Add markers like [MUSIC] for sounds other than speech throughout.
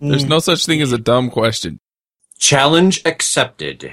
There's mm. no such thing as a dumb question. Challenge accepted.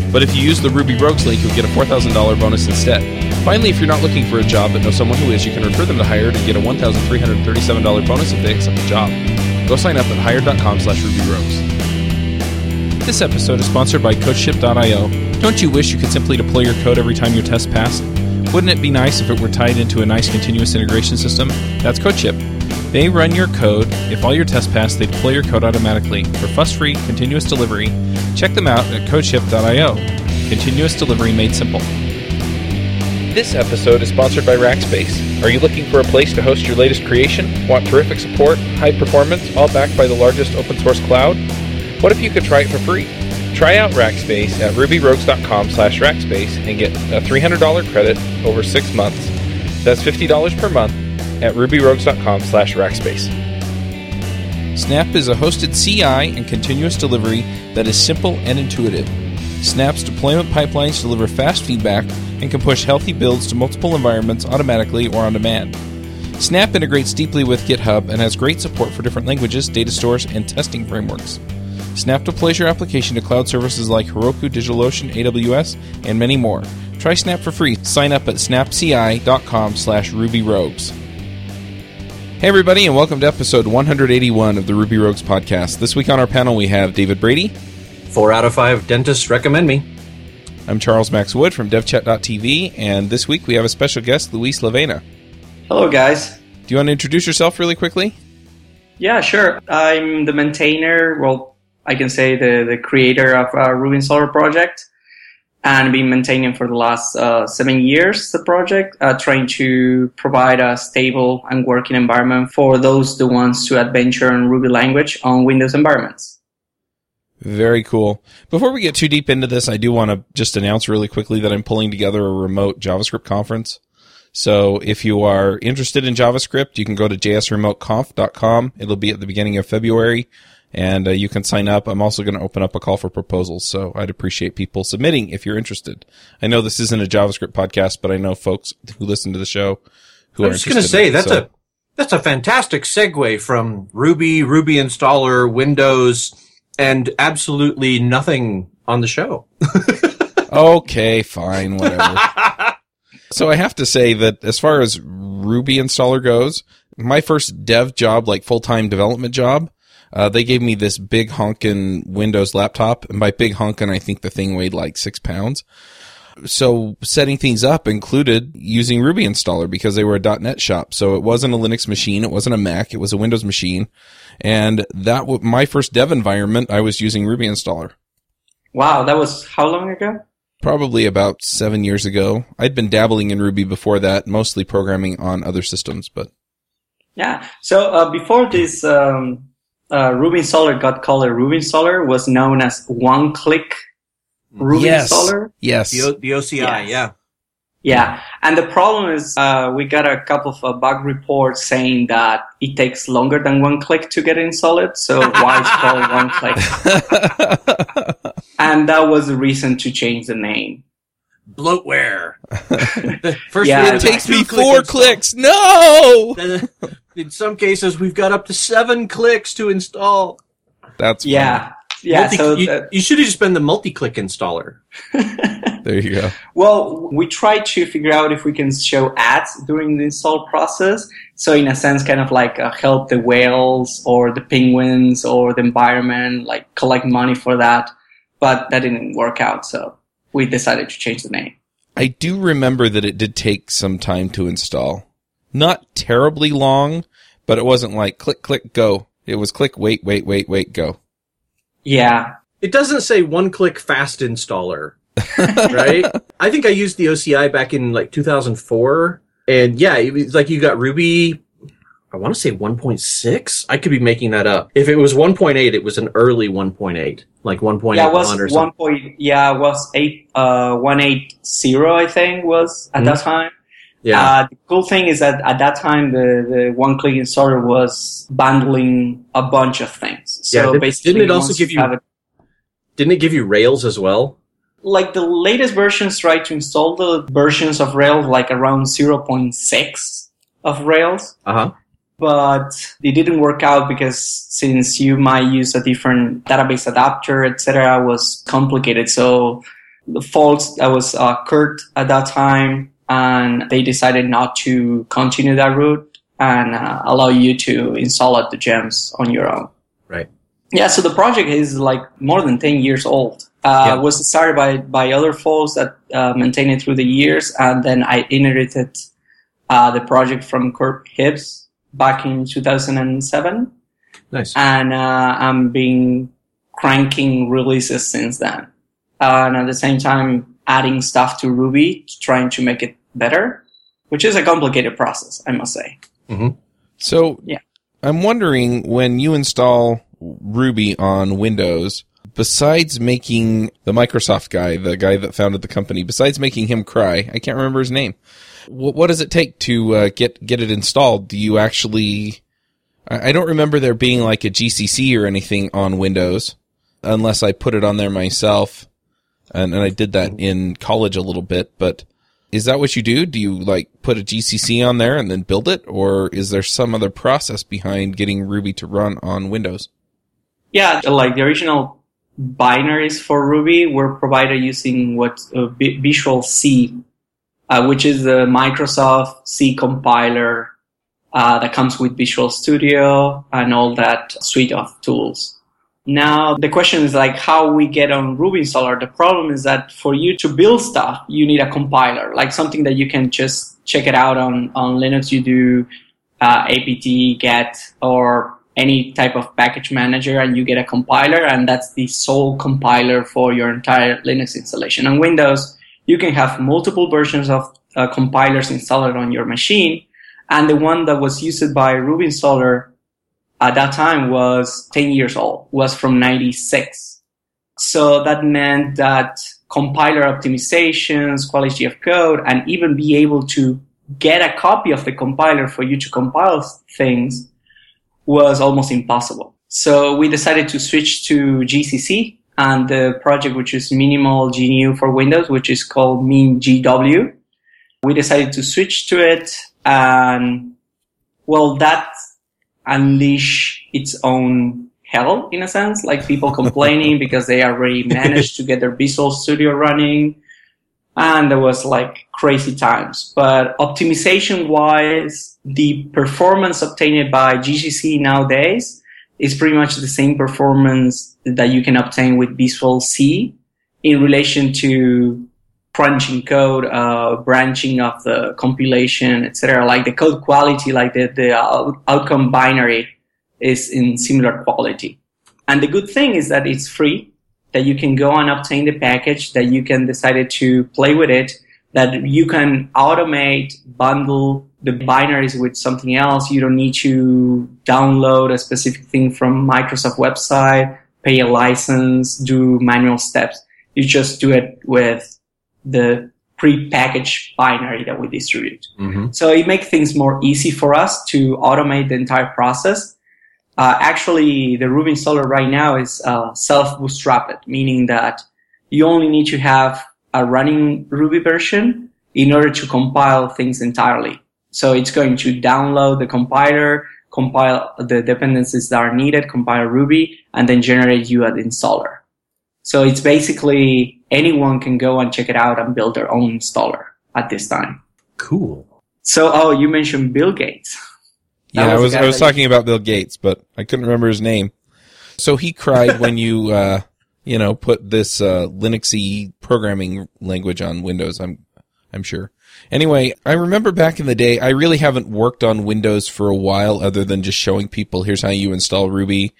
But if you use the Ruby Rogues link, you'll get a $4,000 bonus instead. Finally, if you're not looking for a job but know someone who is, you can refer them to Hired and get a $1,337 bonus if they accept the job. Go sign up at hired.com slash rubyrogues. This episode is sponsored by CodeShip.io. Don't you wish you could simply deploy your code every time your test passed? Wouldn't it be nice if it were tied into a nice continuous integration system? That's CodeShip. They run your code. If all your tests pass, they deploy your code automatically for fuss-free continuous delivery. Check them out at codeship.io. Continuous delivery made simple. This episode is sponsored by Rackspace. Are you looking for a place to host your latest creation? Want terrific support, high performance, all backed by the largest open source cloud? What if you could try it for free? Try out Rackspace at rubyrogues.com slash rackspace and get a $300 credit over six months. That's $50 per month at rubyrogues.com slash rackspace. Snap is a hosted CI and continuous delivery that is simple and intuitive. Snap's deployment pipelines deliver fast feedback and can push healthy builds to multiple environments automatically or on demand. Snap integrates deeply with GitHub and has great support for different languages, data stores, and testing frameworks. Snap deploys your application to cloud services like Heroku, DigitalOcean, AWS, and many more. Try Snap for free. Sign up at snapci.com slash rubyrogues. Hey, everybody, and welcome to episode 181 of the Ruby Rogues podcast. This week on our panel, we have David Brady. Four out of five dentists recommend me. I'm Charles Max Wood from devchat.tv, and this week we have a special guest, Luis Lavena. Hello, guys. Do you want to introduce yourself really quickly? Yeah, sure. I'm the maintainer, well, I can say the, the creator of uh, Ruby Installer project and been maintaining for the last uh, seven years the project, uh, trying to provide a stable and working environment for those the ones to adventure in Ruby language on Windows environments. Very cool. Before we get too deep into this, I do want to just announce really quickly that I'm pulling together a remote JavaScript conference. So if you are interested in JavaScript, you can go to jsremoteconf.com. It'll be at the beginning of February and uh, you can sign up. I'm also going to open up a call for proposals, so I'd appreciate people submitting if you're interested. I know this isn't a JavaScript podcast, but I know folks who listen to the show who I are was going to say it, that's so. a that's a fantastic segue from Ruby, Ruby installer, Windows, and absolutely nothing on the show. [LAUGHS] okay, fine, whatever. [LAUGHS] so I have to say that as far as Ruby installer goes, my first dev job, like full time development job, uh, they gave me this big honkin' Windows laptop, and by big honkin', I think the thing weighed like six pounds. So setting things up included using Ruby installer because they were a .NET shop. So it wasn't a Linux machine, it wasn't a Mac, it was a Windows machine, and that was my first dev environment. I was using Ruby installer. Wow, that was how long ago? Probably about seven years ago. I'd been dabbling in Ruby before that, mostly programming on other systems, but yeah. So uh, before this. Um uh, Ruby installer got called a Ruby installer was known as one click Ruby yes. installer. Yes. The, o- the OCI, Yes. yeah. Yeah. And the problem is, uh, we got a couple of uh, bug reports saying that it takes longer than one click to get installed. So why it's called [LAUGHS] one click? And that was the reason to change the name. Bloatware. [LAUGHS] First Yeah, it takes me four install. clicks. No! Then, In some cases, we've got up to seven clicks to install. That's funny. Yeah. Yeah. Multi- so you, you should have just been the multi-click installer. [LAUGHS] There you go. Well, we try to figure out if we can show ads during the install process. So in a sense, kind of like uh, help the whales or the penguins or the environment, like collect money for that. But that didn't work out. So we decided to change the name. I do remember that it did take some time to install. Not terribly long, but it wasn't like click, click, go. It was click, wait, wait, wait, wait, go. Yeah. It doesn't say one-click fast installer. [LAUGHS] right? I think I used the OCI back in like 2004. And yeah, it was like you got Ruby, I want to say 1.6. I could be making that up. If it was 1.8, it was an early 1.8, like 1.81 yeah, it was or one something. point. Yeah, it was eight. Uh, one eight zero, I think, was at that time. Yeah. Uh, the cool thing is that at that time, the, the one-click installer was bundling a bunch of things. So Yeah, basically, didn't it also give you- have it- Didn't it give you Rails as well? like the latest versions try to install the versions of Rails like around 0.6 of Rails, Uh huh. but it didn't work out because since you might use a different database adapter, etc., was complicated. So the folks that was uh, Curt at that time, and they decided not to continue that route and uh, allow you to install the gems on your own. Right. Yeah, so the project is like more than 10 years old. Uh, Yeah. was started by, by other folks that uh, maintained it through the years, and then I inherited uh, the project from Curt Hibbs back in 2007, Nice. and uh, I'm been cranking releases since then. Uh, and at the same time, adding stuff to Ruby, trying to make it better, which is a complicated process, I must say. So Yeah. I'm wondering when you install Ruby on Windows, besides making the Microsoft guy, the guy that founded the company, besides making him cry, I can't remember his name. What, what does it take to uh, get get it installed? Do you actually? I, I don't remember there being like a GCC or anything on Windows, unless I put it on there myself, and, and I did that in college a little bit. But is that what you do? Do you like put a GCC on there and then build it, or is there some other process behind getting Ruby to run on Windows? Yeah, like the original binaries for Ruby were provided using what uh, Vi- Visual C, uh, which is the Microsoft C compiler uh, that comes with Visual Studio and all that suite of tools. Now the question is like how we get on Ruby installer. The problem is that for you to build stuff, you need a compiler, like something that you can just check it out on on Linux. You do uh, apt get or any type of package manager and you get a compiler and that's the sole compiler for your entire Linux installation. On Windows, you can have multiple versions of uh, compilers installed on your machine and the one that was used by Ruby installer at that time was 10 years old, was from 96. So that meant that compiler optimizations, quality of code, and even be able to get a copy of the compiler for you to compile things was almost impossible. So we decided to switch to GCC and the project, which is minimal GNU for Windows, which is called MinGW. We decided to switch to it and well, that unleash its own hell in a sense, like people [LAUGHS] complaining because they already managed to get their Visual Studio running. And there was like crazy times, but optimization wise, the performance obtained by GCC nowadays is pretty much the same performance that you can obtain with Visual C in relation to crunching code, uh, branching of the compilation, etc. Like the code quality, like the, the out- outcome binary is in similar quality. And the good thing is that it's free, that you can go and obtain the package, that you can decide to play with it, that you can automate, bundle the binaries with something else. You don't need to download a specific thing from Microsoft website, pay a license, do manual steps. You just do it with the pre-packaged binary that we distribute. Mm-hmm. So it makes things more easy for us to automate the entire process. Uh, actually, the Ruby installer right now is uh, self-bootstrapped, meaning that you only need to have a running Ruby version in order to compile things entirely. So it's going to download the compiler, compile the dependencies that are needed, compile Ruby, and then generate you an installer. So it's basically anyone can go and check it out and build their own installer at this time. Cool. So, oh, you mentioned Bill Gates. That Yeah, I was the was I was talking about Bill Gates, but I couldn't remember his name. So he cried when you [LAUGHS] uh you know put this uh Linuxy programming language on Windows. I'm I'm sure. Anyway, I remember back in the day, I really haven't worked on Windows for a while other than just showing people here's how you install Ruby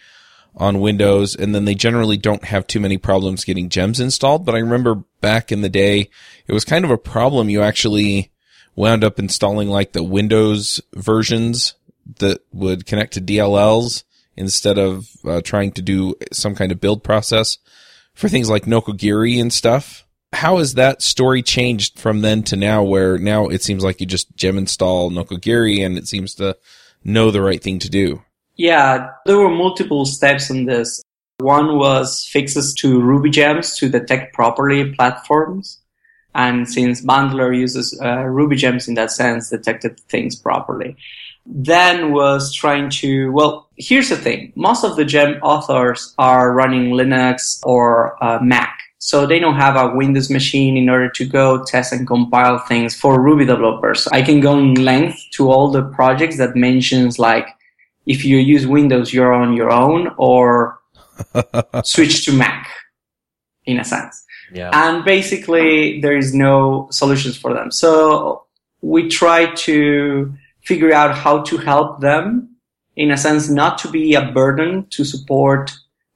on Windows, and then they generally don't have too many problems getting gems installed. But I remember back in the day, it was kind of a problem. You actually wound up installing like the Windows versions that would connect to DLLs instead of uh, trying to do some kind of build process for things like Nokogiri and stuff. How has that story changed from then to now where now it seems like you just gem install Nokogiri and it seems to know the right thing to do? Yeah, there were multiple steps in this. One was fixes to Ruby gems to detect properly platforms. And since Bundler uses uh, Ruby gems in that sense, detected things properly. Then was trying to, well, here's the thing. Most of the gem authors are running Linux or uh, Mac. So they don't have a Windows machine in order to go test and compile things for Ruby developers. I can go in length to all the projects that mentions like if you use Windows, you're on your own or [LAUGHS] switch to Mac in a sense. Yeah. And basically there is no solutions for them. So we try to figure out how to help them in a sense, not to be a burden to support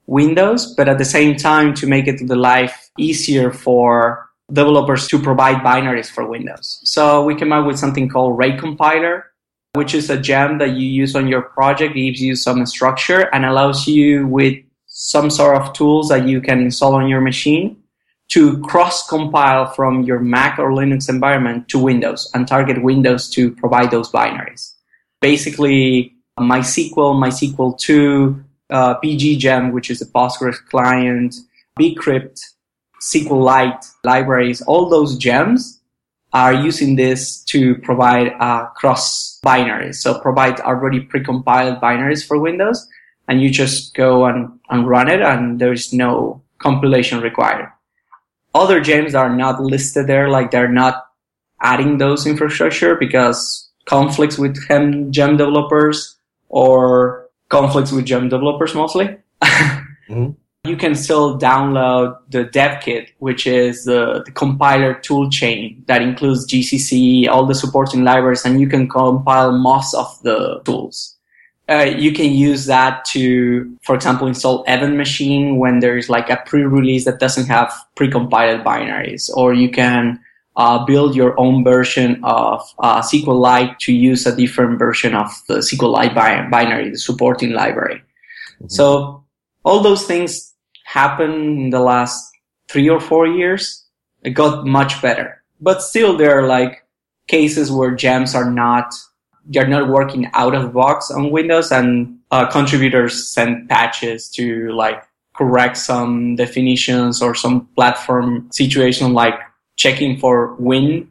Windows, but at the same time to make it the life easier for developers to provide binaries for Windows. So we came up with something called Rake Compiler, which is a gem that you use on your project, gives you some structure and allows you with some sort of tools that you can install on your machine to cross compile from your Mac or Linux environment to Windows and target Windows to provide those binaries. Basically, MySQL, MySQL 2, uh, pggem, which is a Postgres client, bcrypt, SQLite libraries, all those gems are using this to provide uh, cross binaries. So provide already precompiled binaries for Windows, and you just go and, and run it, and there's no compilation required. Other gems are not listed there, like they're not adding those infrastructure because conflicts with gem developers or conflicts with gem developers mostly. [LAUGHS] mm-hmm. You can still download the dev kit, which is the, the compiler tool chain that includes GCC, all the supporting libraries, and you can compile most of the tools. Uh, you can use that to, for example, install Event Machine when there's like a pre-release that doesn't have pre-compiled binaries, or you can uh, build your own version of uh, SQLite to use a different version of the SQLite bi- binary, the supporting library. Mm-hmm. So all those things happened in the last three or four years. It got much better, but still there are like cases where gems are not, they're not working out of the box on Windows and uh, contributors send patches to like correct some definitions or some platform situation like checking for Win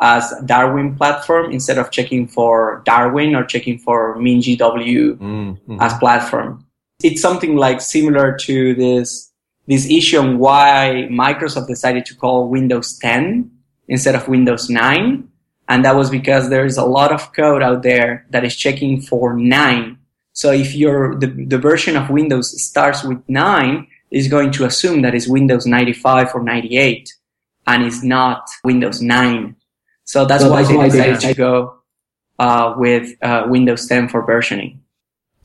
as Darwin platform instead of checking for Darwin or checking for MinGW mm-hmm. as platform. It's something like similar to this, this issue on why Microsoft decided to call Windows 10 instead of Windows 9. And that was because there is a lot of code out there that is checking for 9. So if your, the, the version of Windows starts with 9, is going to assume that it's Windows 95 or 98 and it's not Windows 9. So that's so why that's they why decided they to go uh, with uh, Windows 10 for versioning.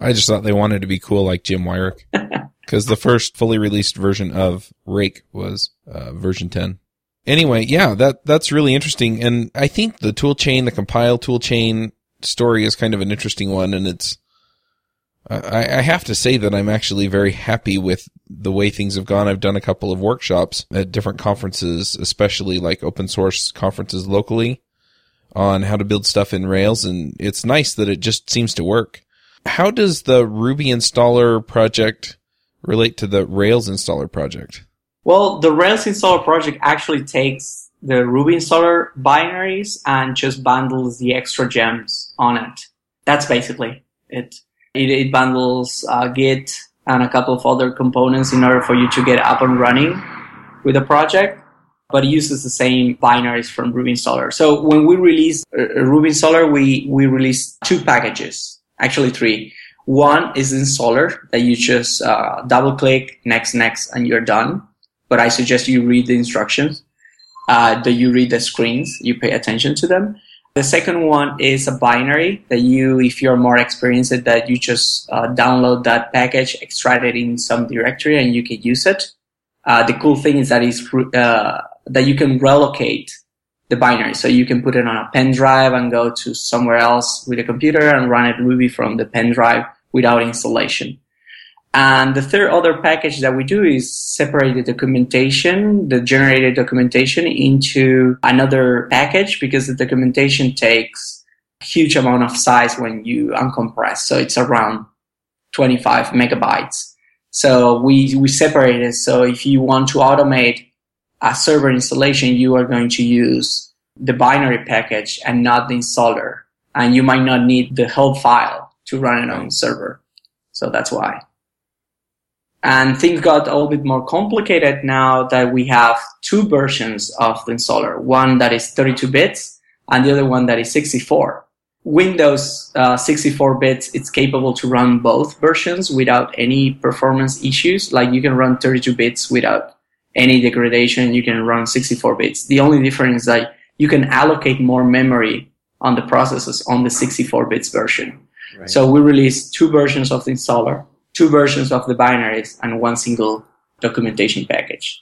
I just thought they wanted to be cool like Jim Weirich. [LAUGHS] Because the first fully released version of Rake was uh, version 10. Anyway, yeah, that that's really interesting, and I think the tool chain, the compile tool chain story is kind of an interesting one, and it's I, I have to say that I'm actually very happy with the way things have gone. I've done a couple of workshops at different conferences, especially like open source conferences locally on how to build stuff in Rails. And it's nice that it just seems to work. How does the Ruby installer project relate to the Rails installer project? Well, the Rails installer project actually takes the Ruby installer binaries and just bundles the extra gems on it. That's basically it. It, it bundles uh, Git and a couple of other components in order for you to get up and running with the project, but it uses the same binaries from Ruby installer. So when we release Ruby installer, we, we release two packages, actually three. One is installer that you just uh, double click, next, next, and you're done. But I suggest you read the instructions, uh, that you read the screens, you pay attention to them. The second one is a binary that you, if you're more experienced, that you just uh, download that package, extract it in some directory, and you can use it. Uh, the cool thing is that is uh, that you can relocate the binary, so you can put it on a pen drive and go to somewhere else with a computer and run it Ruby from the pen drive without installation. And the third other package that we do is separate the documentation, the generated documentation into another package because the documentation takes a huge amount of size when you uncompress. So it's around 25 megabytes. So we, we separate it. So if you want to automate a server installation, you are going to use the binary package and not the installer. And you might not need the whole file to run it on server. So that's why. And things got a little bit more complicated now that we have two versions of the installer. One that is 32 bits and the other one that is 64. Windows uh, 64 bits, it's capable to run both versions without any performance issues. Like you can run 32 bits without any degradation. You can run 64 bits. The only difference is that you can allocate more memory on the processes on the 64 bits version. Right. So we released two versions of the installer two versions of the binaries and one single documentation package.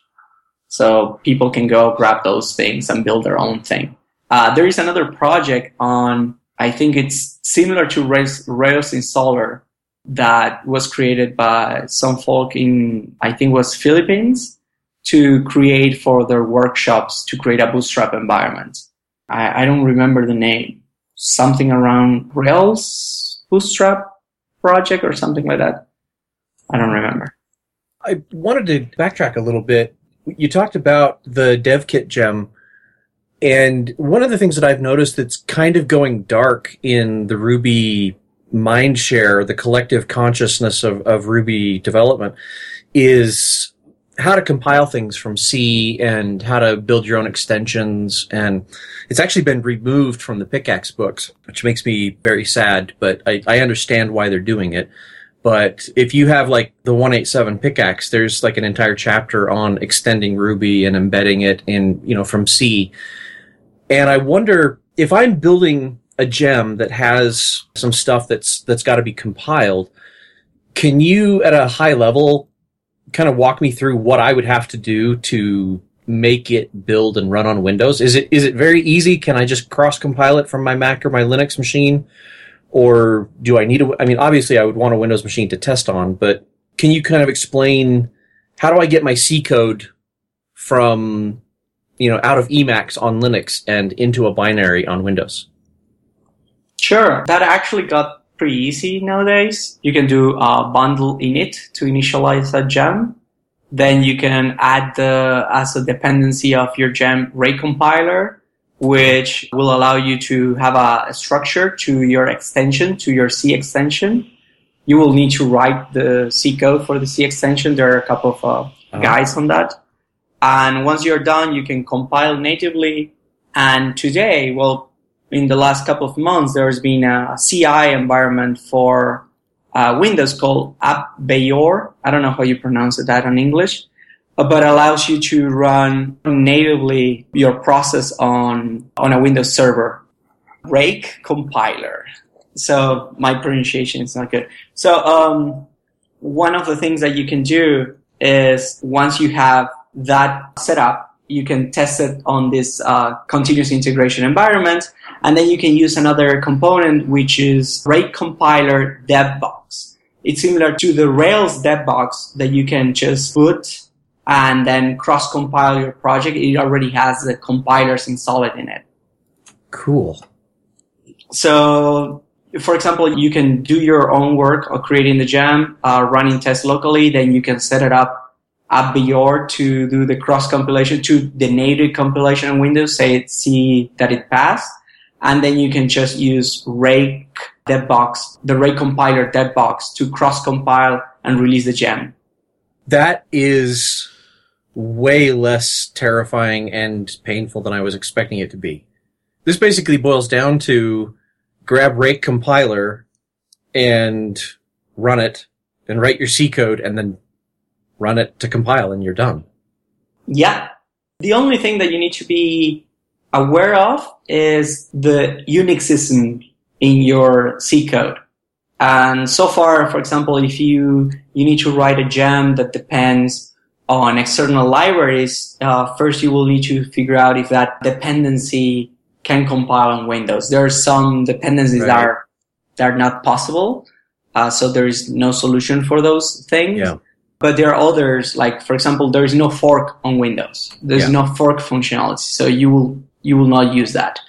So people can go grab those things and build their own thing. Uh, there is another project on, I think it's similar to Rails, Rails installer that was created by some folk in, I think was Philippines to create for their workshops to create a bootstrap environment. I, I don't remember the name. Something around Rails bootstrap project or something like that. I don't remember. I wanted to backtrack a little bit. You talked about the DevKit gem, and one of the things that I've noticed that's kind of going dark in the Ruby mind share, the collective consciousness of, of Ruby development, is how to compile things from C and how to build your own extensions. And it's actually been removed from the pickaxe books, which makes me very sad, but I, I understand why they're doing it. But if you have like the 187 pickaxe, there's like an entire chapter on extending Ruby and embedding it in, you know, from C. And I wonder if I'm building a gem that has some stuff that's, that's got to be compiled, can you at a high level kind of walk me through what I would have to do to make it build and run on Windows? Is it, is it very easy? Can I just cross compile it from my Mac or my Linux machine? or do I need a, I mean, obviously I would want a Windows machine to test on, but can you kind of explain how do I get my C code from, you know, out of Emacs on Linux and into a binary on Windows? Sure. That actually got pretty easy nowadays. You can do a bundle init to initialize a gem. Then you can add the, as a dependency of your gem rake compiler which will allow you to have a structure to your extension, to your C extension. You will need to write the C code for the C extension. There are a couple of uh, uh-huh. guides on that. And once you're done, you can compile natively. And today, well, in the last couple of months, there's been a CI environment for uh, Windows called AppVeyor. I don't know how you pronounce it that in English. Uh, but allows you to run natively your process on, on a Windows server. Rake compiler. So my pronunciation is not good. So, um, one of the things that you can do is once you have that set up, you can test it on this uh, continuous integration environment, and then you can use another component which is Rake Compiler DevBox. It's similar to the Rails DevBox that you can just put and then cross compile your project, it already has the compilers installed in it. Cool. So, for example, you can do your own work of creating the gem, uh, running tests locally, then you can set it up at AppVeyor to do the cross compilation to the native compilation in Windows, say it, see that it passed. And then you can just use Rake DevBox, the Rake compiler DevBox to cross compile and release the gem. That is way less terrifying and painful than I was expecting it to be. This basically boils down to grab rake compiler and run it and write your C code and then run it to compile and you're done. Yeah. The only thing that you need to be aware of is the Unix system in your C code. And so far, for example, if you, you need to write a gem that depends on external libraries, uh, first you will need to figure out if that dependency can compile on Windows. There are some dependencies Right. that are, that are not possible. Uh, so there is no solution for those things. Yeah. But there are others, like for example, there is no fork on Windows. There's Yeah. no fork functionality, so you will you will not use that.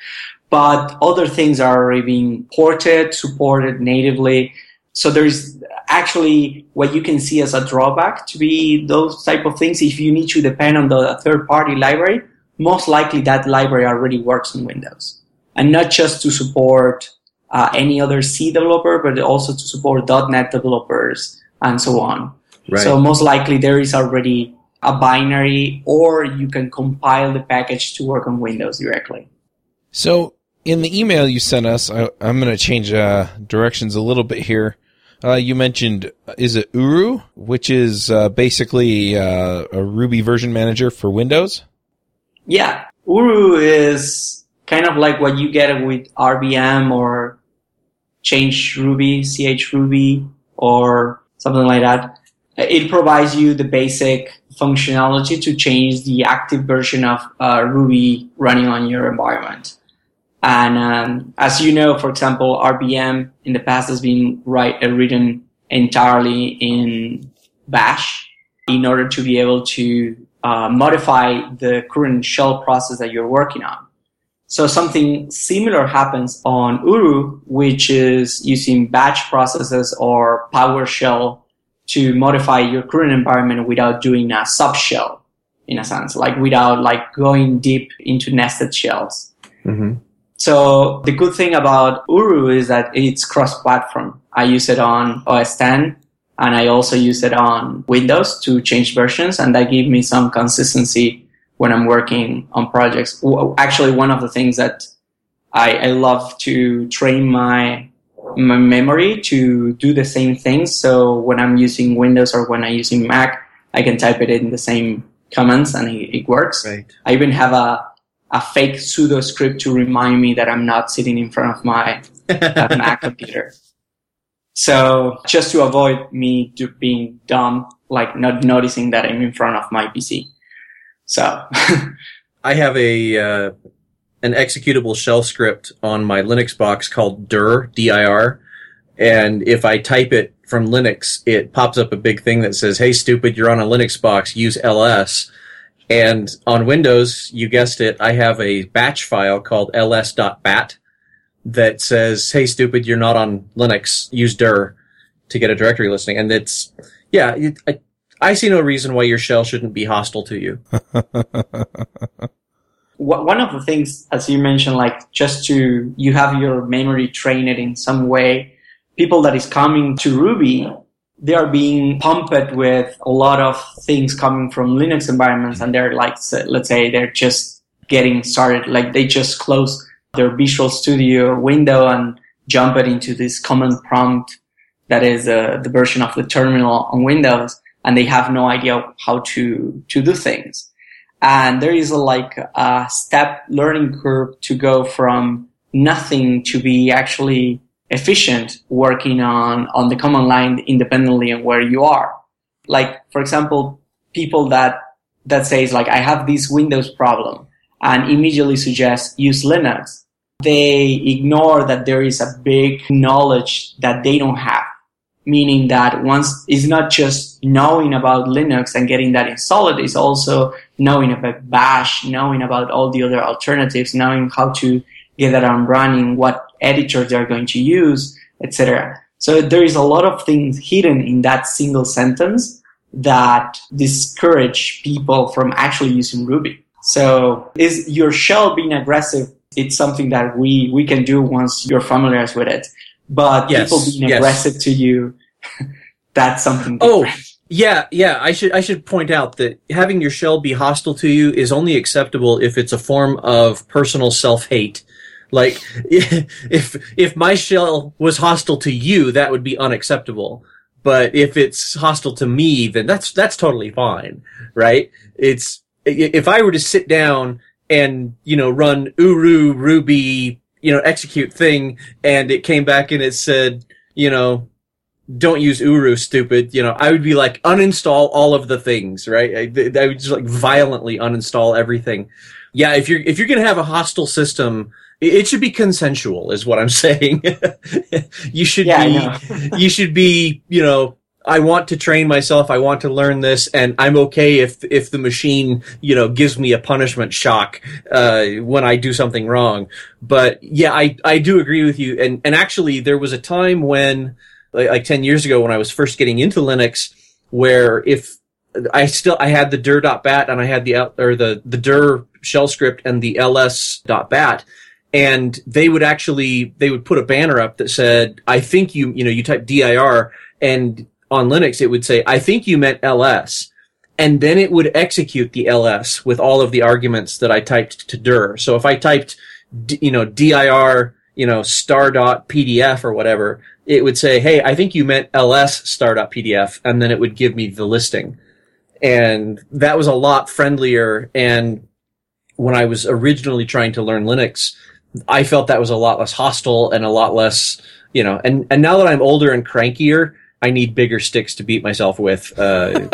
But other things are already being ported, supported natively. So there's actually what you can see as a drawback to be those type of things. If you need to depend on the third party library, most likely that library already works in Windows, and not just to support uh, any other C developer, but also to support .NET developers and so on. Right. So most likely there is already a binary or you can compile the package to work on Windows directly. So in the email you sent us, I, I'm going to change uh, directions a little bit here. Uh, you mentioned, is it Uru, which is uh, basically uh, a Ruby version manager for Windows? Yeah, Uru is kind of like what you get with RVM or Change Ruby, CH Ruby, or something like that. It provides you the basic functionality to change the active version of uh, Ruby running on your environment. And um, as you know, for example, RVM in the past has been write, uh, written entirely in Bash in order to be able to uh, modify the current shell process that you're working on. So something similar happens on Uru, which is using batch processes or PowerShell to modify your current environment without doing a subshell, in a sense, like without like going deep into nested shells. hmm So the good thing about Uru is that it's cross-platform. I use it on OS 10 and I also use it on Windows to change versions and that gives me some consistency when I'm working on projects. Actually, one of the things that I, I love to train my my memory to do the same things. So when I'm using Windows or when I'm using Mac, I can type it in the same commands and it, it works. Right. I even have a, a fake pseudo script to remind me that I'm not sitting in front of my uh, Mac [LAUGHS] computer. So just to avoid me do, being dumb, like not noticing that I'm in front of my PC. So [LAUGHS] I have a uh, an executable shell script on my Linux box called dir dir, and if I type it from Linux, it pops up a big thing that says, "Hey, stupid, you're on a Linux box. Use ls." And on Windows, you guessed it, I have a batch file called ls.bat that says, "Hey, stupid, you're not on Linux. Use dir to get a directory listing." And it's yeah, it, I, I see no reason why your shell shouldn't be hostile to you. [LAUGHS] one of the things, as you mentioned, like just to, you have your memory trained in some way, people that is coming to Ruby, they are being pumped with a lot of things coming from Linux environments and they're like, let's say they're just getting started, like they just close their Visual Studio window and jump it into this command prompt that is uh, the version of the terminal on Windows and they have no idea how to, to do things and there is a, like a step learning curve to go from nothing to be actually efficient working on on the command line independently of where you are. Like for example people that that says like i have this windows problem and immediately suggest use linux. They ignore that there is a big knowledge that they don't have meaning that once it's not just knowing about linux and getting that installed it's also knowing about bash knowing about all the other alternatives knowing how to get that on running what editors they're going to use etc so there is a lot of things hidden in that single sentence that discourage people from actually using ruby. So is your shell being aggressive? It's something that we we can do once you're familiar with it but Yes, people being yes. aggressive to you [LAUGHS] that's something Oh, yeah, yeah. I should I should point out that having your shell be hostile to you is only acceptable if it's a form of personal self hate. Like [LAUGHS] if if my shell was hostile to you, that would be unacceptable. But if it's hostile to me, then that's that's totally fine, right? It's if I were to sit down and you know run uru ruby you know execute thing and it came back and it said you know don't use uru stupid. You know i would be like uninstall all of the things right? I, I would just like violently uninstall everything. Yeah if you're if you're gonna have a hostile system it should be consensual is what i'm [LAUGHS] saying. You should Yeah, be you should be you know I want to train myself. I want to learn this, and I'm okay if if the machine, you know, gives me a punishment shock uh, when I do something wrong. But yeah, I I do agree with you. And and actually, there was a time when, like, like ten years ago, when I was first getting into Linux, where if I still I had the dir.bat and I had the or the the dir shell script and the ls.bat and they would actually they would put a banner up that said I think you you know you type dir and on Linux it would say I think you meant ls and then it would execute the ls with all of the arguments that I typed to dir. So if I typed you know dir you know star dot pdf or whatever it would say hey I think you meant ls star dot pdf and then it would give me the listing. And that was a lot friendlier. And when I was originally trying to learn Linux, I felt that was a lot less hostile and a lot less, you know, and, and now that I'm older and crankier, I need bigger sticks to beat myself with. Uh,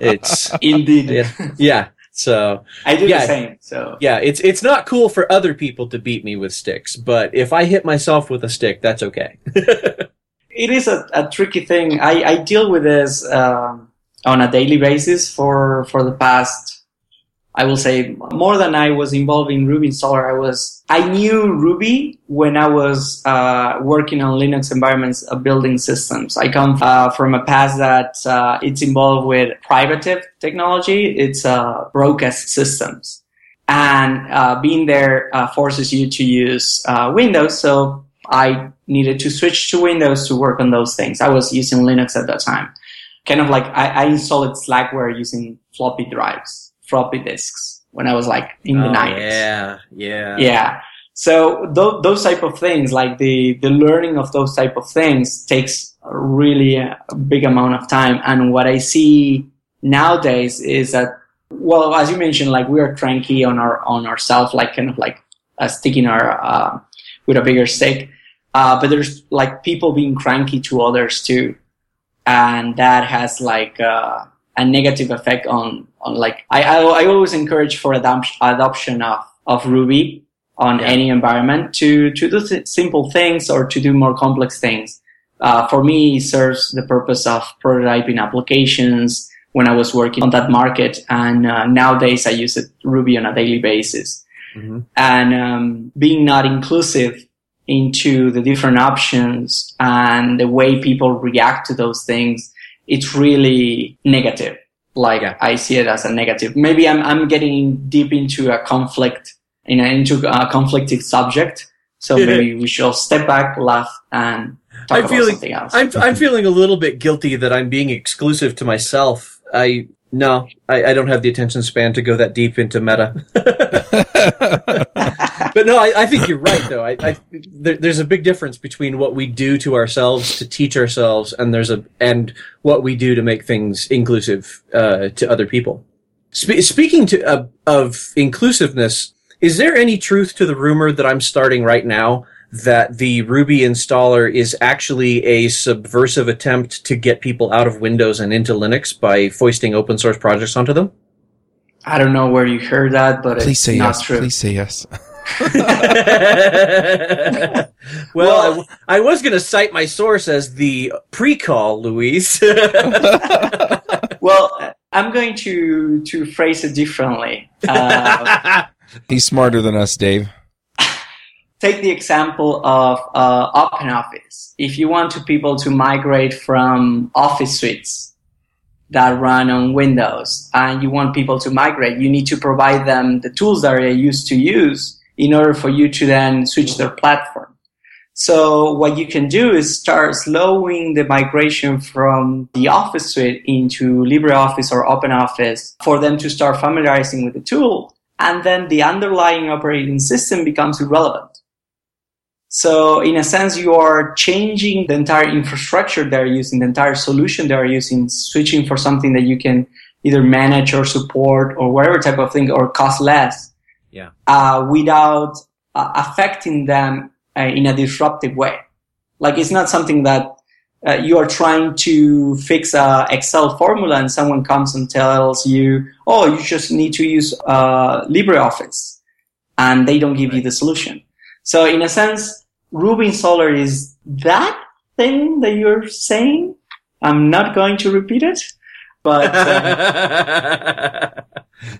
it's, [LAUGHS] Indeed. yeah, yeah. So, I do Yeah. the same. So yeah, it's, it's not cool for other people to beat me with sticks, but if I hit myself with a stick, that's okay. [LAUGHS] it is a, a tricky thing. I, I deal with this um, on a daily basis for for the past. I will say more than I was involved in Ruby installer. I was I knew Ruby when I was uh, working on Linux environments, uh, building systems. I come uh, from a past that uh, it's involved with privative technology. It's uh, broadcast systems, and uh, being there forces you to use uh, Windows. So I needed to switch to Windows to work on those things. I was using Linux at that time. Kind of like I, I installed Slackware using floppy drives, floppy disks when I was like in the Oh, 90s. yeah, yeah. Yeah. So th- those type of things, like the, the learning of those type of things takes really a big amount of time. And what I see nowadays is that, well, as you mentioned, like we are cranky on our, on ourselves, like kind of like uh, sticking our, uh, with a bigger stick. Uh, but there's like people being cranky to others too. And that has like, uh, a negative effect on, on like, I, I, I always encourage for adoption, adoption of, of Ruby on Yeah. any environment to, to do th- simple things or to do more complex things. Uh, for me, it serves the purpose of prototyping applications when I was working on that market. And uh, nowadays I use it Ruby on a daily basis. Mhm. And um, being not inclusive into the different options and the way people react to those things, it's really negative. Like Yeah. I see it as a negative. Maybe I'm I'm getting deep into a conflict, in a, into a conflicted subject. So maybe we should step back, laugh, and talk I'm about feeling- something else. I'm I'm feeling a little bit guilty that I'm being exclusive to myself. I no, I, I don't have the attention span to go that deep into meta. [LAUGHS] [LAUGHS] but no, I, I think you're right though. I, I there, there's a big difference between what we do to ourselves to teach ourselves, and there's a and what we do to make things inclusive uh, to other people. Spe- speaking to uh, of inclusiveness, is there any truth to the rumor that I'm starting right now that the Ruby installer is actually a subversive attempt to get people out of Windows and into Linux by foisting open source projects onto them? I don't know where you heard that, but Please it's say not yes. true. Please say yes. [LAUGHS] well, I w- I, was going to cite my source as the pre-call, Luis. Well, I'm going to to phrase it differently. Uh, He's smarter than us, Dave. take the example of uh, OpenOffice. If you want to people to migrate from Office suites that run on Windows, and you want people to migrate, you need to provide them the tools that they used to use in order for you to then switch their platform. So what you can do is start slowing the migration from the Office suite into LibreOffice or OpenOffice for them to start familiarizing with the tool. And then the underlying operating system becomes irrelevant. So in a sense, you are changing the entire infrastructure they're using, the entire solution they're using, switching for something that you can either manage or support or whatever type of thing or cost less Yeah. Uh, without uh, affecting them uh, in a disruptive way. Like it's not something that uh, you are trying to fix a Excel formula and someone comes and tells you, oh, you just need to use uh, LibreOffice, and they don't give you the solution. So in a sense, Ruby installer is that thing that you're saying. I'm not going to repeat it, but [LAUGHS] uh, [LAUGHS]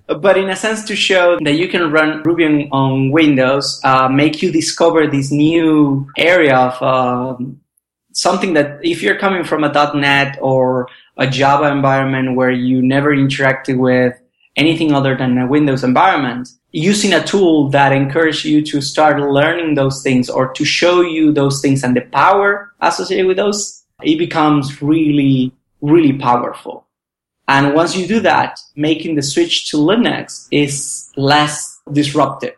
but in a sense to show that you can run Ruby on, Windows, uh, make you discover this new area of um, something that if you're coming from a .NET or a Java environment where you never interacted with anything other than a Windows environment, using a tool that encourages you to start learning those things or to show you those things and the power associated with those, it becomes really, really powerful. And once you do that, making the switch to Linux is less disruptive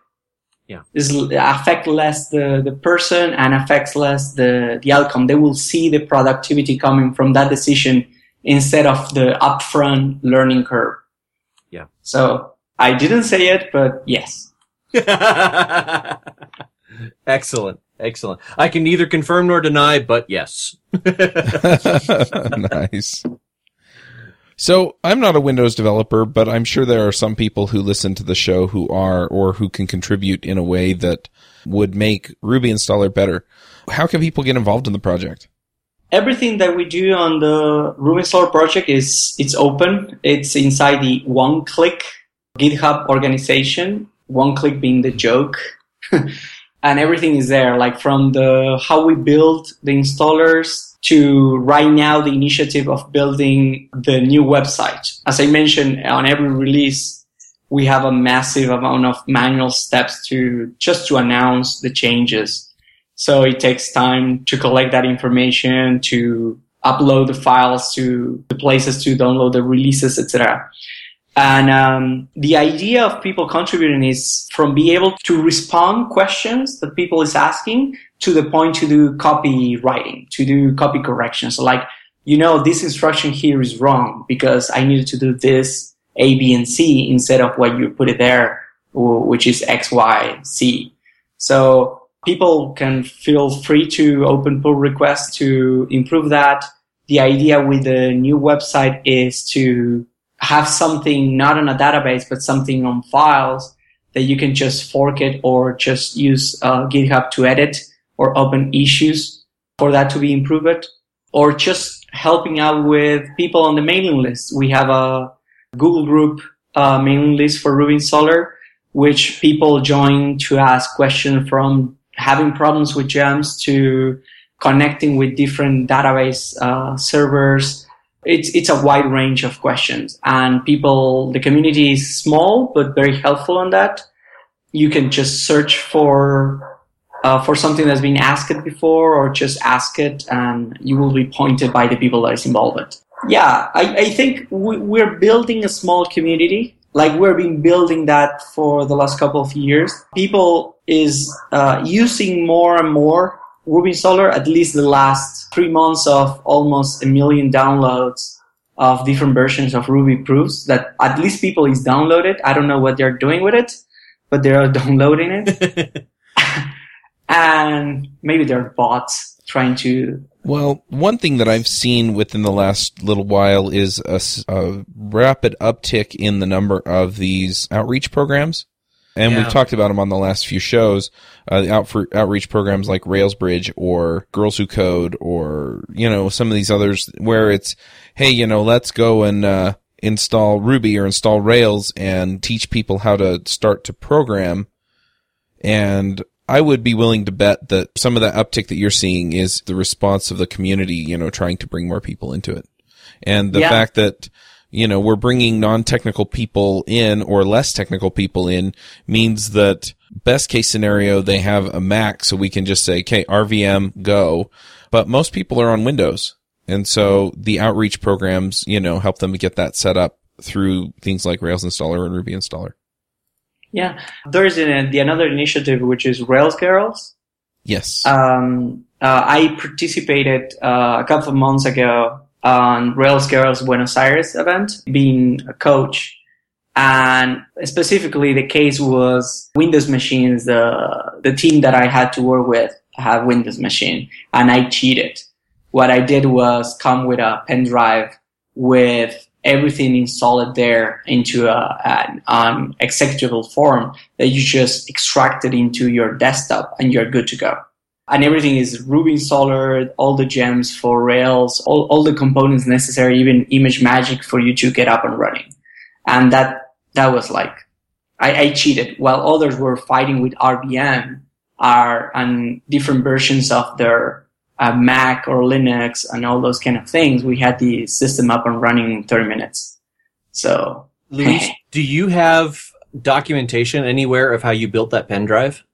yeah. is affect less the, the person and affects less the, the outcome. They will see the productivity coming from that decision instead of the upfront learning curve. Yeah. So I didn't say it, but yes. [LAUGHS] Excellent. Excellent. I can neither confirm nor deny, but yes. [LAUGHS] [LAUGHS] nice. So I'm not a Windows developer, but I'm sure there are some people who listen to the show who are or who can contribute in a way that would make Ruby installer better. How can people get involved in the project? Everything that we do on the Ruby installer project is it's open. It's inside the one click GitHub organization. One click being the joke. [LAUGHS] and everything is there, like from the how we build the installers to right now the initiative of building the new website. As I mentioned, on every release, we have a massive amount of manual steps to just to announce the changes. So it takes time to collect that information, to upload the files to the places to download the releases, etc. And um, the idea of people contributing is from being able to respond questions that people is asking to the point to do copywriting, to do copy corrections. So like, you know, this instruction here is wrong because I needed to do this A, B, and C instead of what you put it there, which is X, Y, C. So people can feel free to open pull requests to improve that. The idea with the new website is to have something not on a database, but something on files that you can just fork it or just use uh, GitHub to edit or open issues for that to be improved or just helping out with people on the mailing list. We have a Google group uh, mailing list for Ruby installer, which people join to ask questions from having problems with gems to connecting with different database uh, servers. It's it's a wide range of questions, and people. The community is small but very helpful on that. You can just search for uh, for something that's been asked before or just ask it and you will be pointed by the people that is involved. Yeah, I, I think we, we're building a small community. Like we've been building that for the last couple of years. People is uh, using more and more Ruby installer. At least the last three months of almost a million downloads of different versions of Ruby proofs that at least people is downloaded. I don't know what they're doing with it, but they are [LAUGHS] downloading it. [LAUGHS] and maybe they're bots trying to. Well, one thing that I've seen within the last little while is a, a rapid uptick in the number of these outreach programs. And yeah. we've talked about them on the last few shows, uh, out for outreach programs like Railsbridge or Girls Who Code or, you know, some of these others where it's, hey, you know, let's go and, uh, install Ruby or install Rails and teach people how to start to program. And I would be willing to bet that some of that uptick that you're seeing is the response of the community, you know, trying to bring more people into it. And the yeah. fact that, you know, we're bringing non-technical people in or less technical people in means that best case scenario, they have a Mac so we can just say, okay, RVM, go. But most people are on Windows. And so the outreach programs, you know, help them get that set up through things like Rails installer and Ruby installer. Yeah, there is an, the another initiative which is Rails Girls. Yes. Um, uh, I participated uh, a couple of months ago on Rails Girls Buenos Aires event, being a coach, And specifically, the case was Windows machines. The the team that I had to work with had Windows machine, and I cheated. What I did was come with a pen drive with everything installed there into a, an, an executable form that you just extract it into your desktop and you're good to go. And everything is Ruby installer, all the gems for Rails, all, all the components necessary, even ImageMagick for you to get up and running. And that, that was like, I, I cheated while others were fighting with RVM are and different versions of their uh, Mac or Linux and all those kind of things. We had the system up and running in 30 minutes. So, Luis, [LAUGHS] do you have documentation anywhere of how you built that pen drive?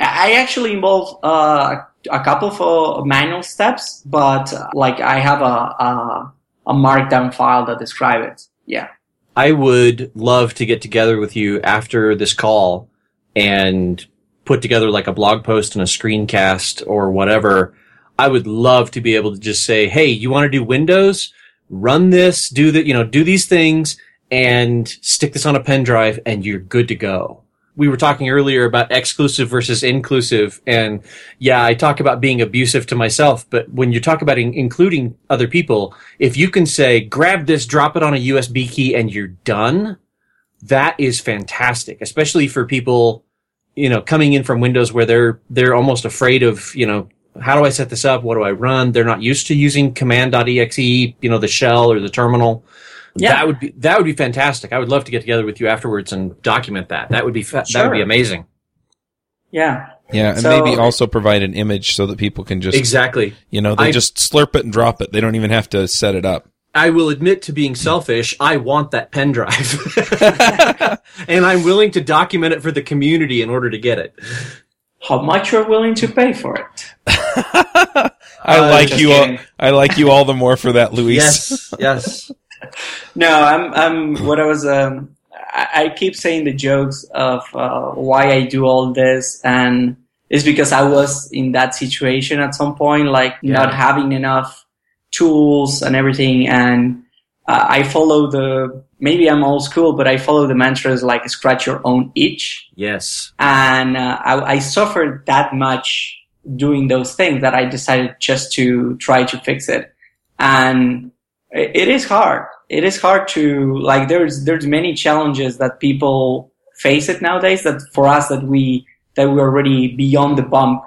I actually involve uh, a couple of manual steps, but uh, like I have a, a a markdown file that describe it. Yeah. I would love to get together with you after this call and put together like a blog post and a screencast or whatever, I would love to be able to just say, Hey, you want to do Windows? Run this, do that, you know, do these things and stick this on a pen drive and you're good to go. We were talking earlier about exclusive versus inclusive. And yeah, I talk about being abusive to myself, but when you talk about in- including other people, if you can say, grab this, drop it on a USB key and you're done, that is fantastic, especially for people you know, coming in from Windows where they're, they're almost afraid of, you know, how do I set this up? What do I run? They're not used to using command.exe, you know, the shell or the terminal. Yeah. That would be, that would be fantastic. I would love to get together with you afterwards and document that. That would be, fa- sure. that would be amazing. Yeah. Yeah, and so, maybe also provide an image so that people can just exactly, you know, they I, just slurp it and drop it. They don't even have to set it up. I will admit to being selfish. I want that pen drive. [LAUGHS] and I'm willing to document it for the community in order to get it. How much you're willing to pay for it? [LAUGHS] I uh, like you all, I like you all the more for that, Luis. Yes, yes. [LAUGHS] no, I'm, I'm, what I was, um, I, I keep saying the jokes of, uh, why I do all this and it's because I was in that situation at some point, like yeah. not having enough tools and everything. And uh, I follow the, maybe I'm old school, but I follow the mantras like scratch your own itch. Yes. And uh, I, I suffered that much doing those things that I decided just to try to fix it. And it is hard. It is hard to like. There's there's many challenges that people face it nowadays. That for us that we that we're already beyond the bump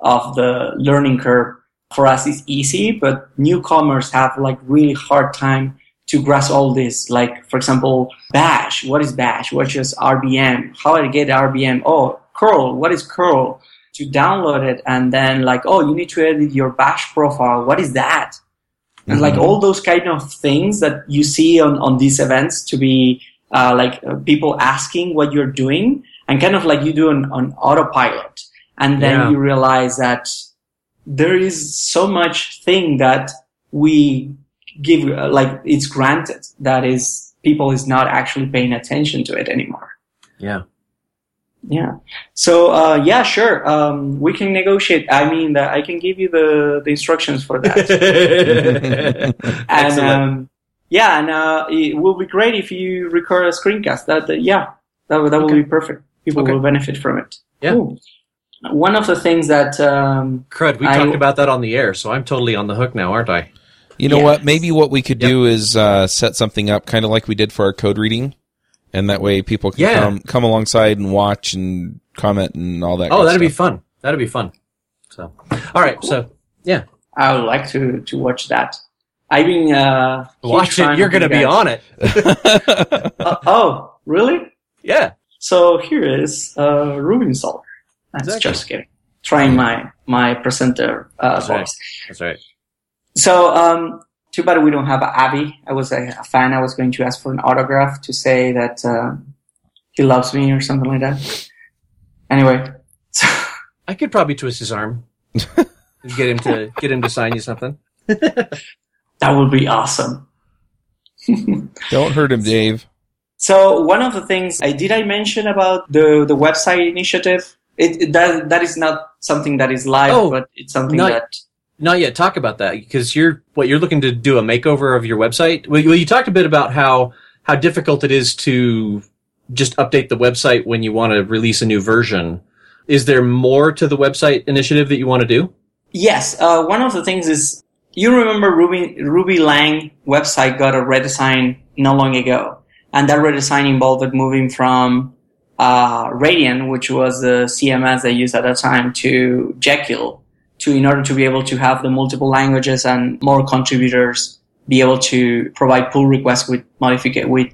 of the learning curve for us is easy, but newcomers have like really hard time to grasp all this. Like, for example, Bash. What is Bash? What is RVM? How I get RVM? Oh, curl. What is curl? To download it and then like, oh, you need to edit your Bash profile. What is that? Mm-hmm. And like mm-hmm. all those kind of things that you see on, on these events to be uh, like uh, people asking what you're doing and kind of like you do on, on autopilot. And then yeah. you realize that there is so much thing that we give, uh, like it's granted that is people is not actually paying attention to it anymore. Yeah. Yeah. So, uh, yeah, sure. Um, we can negotiate. I mean, I can give you the, the instructions for that. [LAUGHS] [LAUGHS] and, um, yeah, and, uh, it will be great if you record a screencast. That, uh, yeah, that, that okay. will be perfect. People okay. will benefit from it. Yeah. Cool one of the things that um, crud we I, talked about that on the air, so I'm totally on the hook now, aren't I? You know what? Maybe what we could yep. do is uh, set something up, kind of like we did for our code reading, and that way people can yeah. come come alongside and watch and comment and all that. Oh, that'd be fun. That'd be fun. So, all right. Cool. So, yeah, I would like to to watch that. I've been uh, watch it. You're going to be on it. [LAUGHS] [LAUGHS] uh, oh, really? Yeah. So here is uh, Ruby installer. That's exactly. just kidding. Trying my my presenter uh, That's voice. Right. That's right. So, um, too bad we don't have Avdi. I was a, a, fan. I was going to ask for an autograph to say that uh, he loves me or something like that. Anyway, so I could probably twist his arm, get him to get him to sign you something. [LAUGHS] that would be awesome. [LAUGHS] don't hurt him, Dave. So one of the things I did I mention about the the website initiative it, it, that that is not something that is live, oh, but it's something not, that not yet. Talk about that because you're what you're looking to do a makeover of your website. Well, you talked a bit about how how difficult it is to just update the website when you want to release a new version. Is there more to the website initiative that you want to do? Yes. Uh, one of the things is you remember Ruby Ruby Lang website got a redesign not long ago, and that redesign involved moving from uh, Radiant, which was the CMS they used at that time, to Jekyll, to in order to be able to have the multiple languages and more contributors be able to provide pull requests with modification with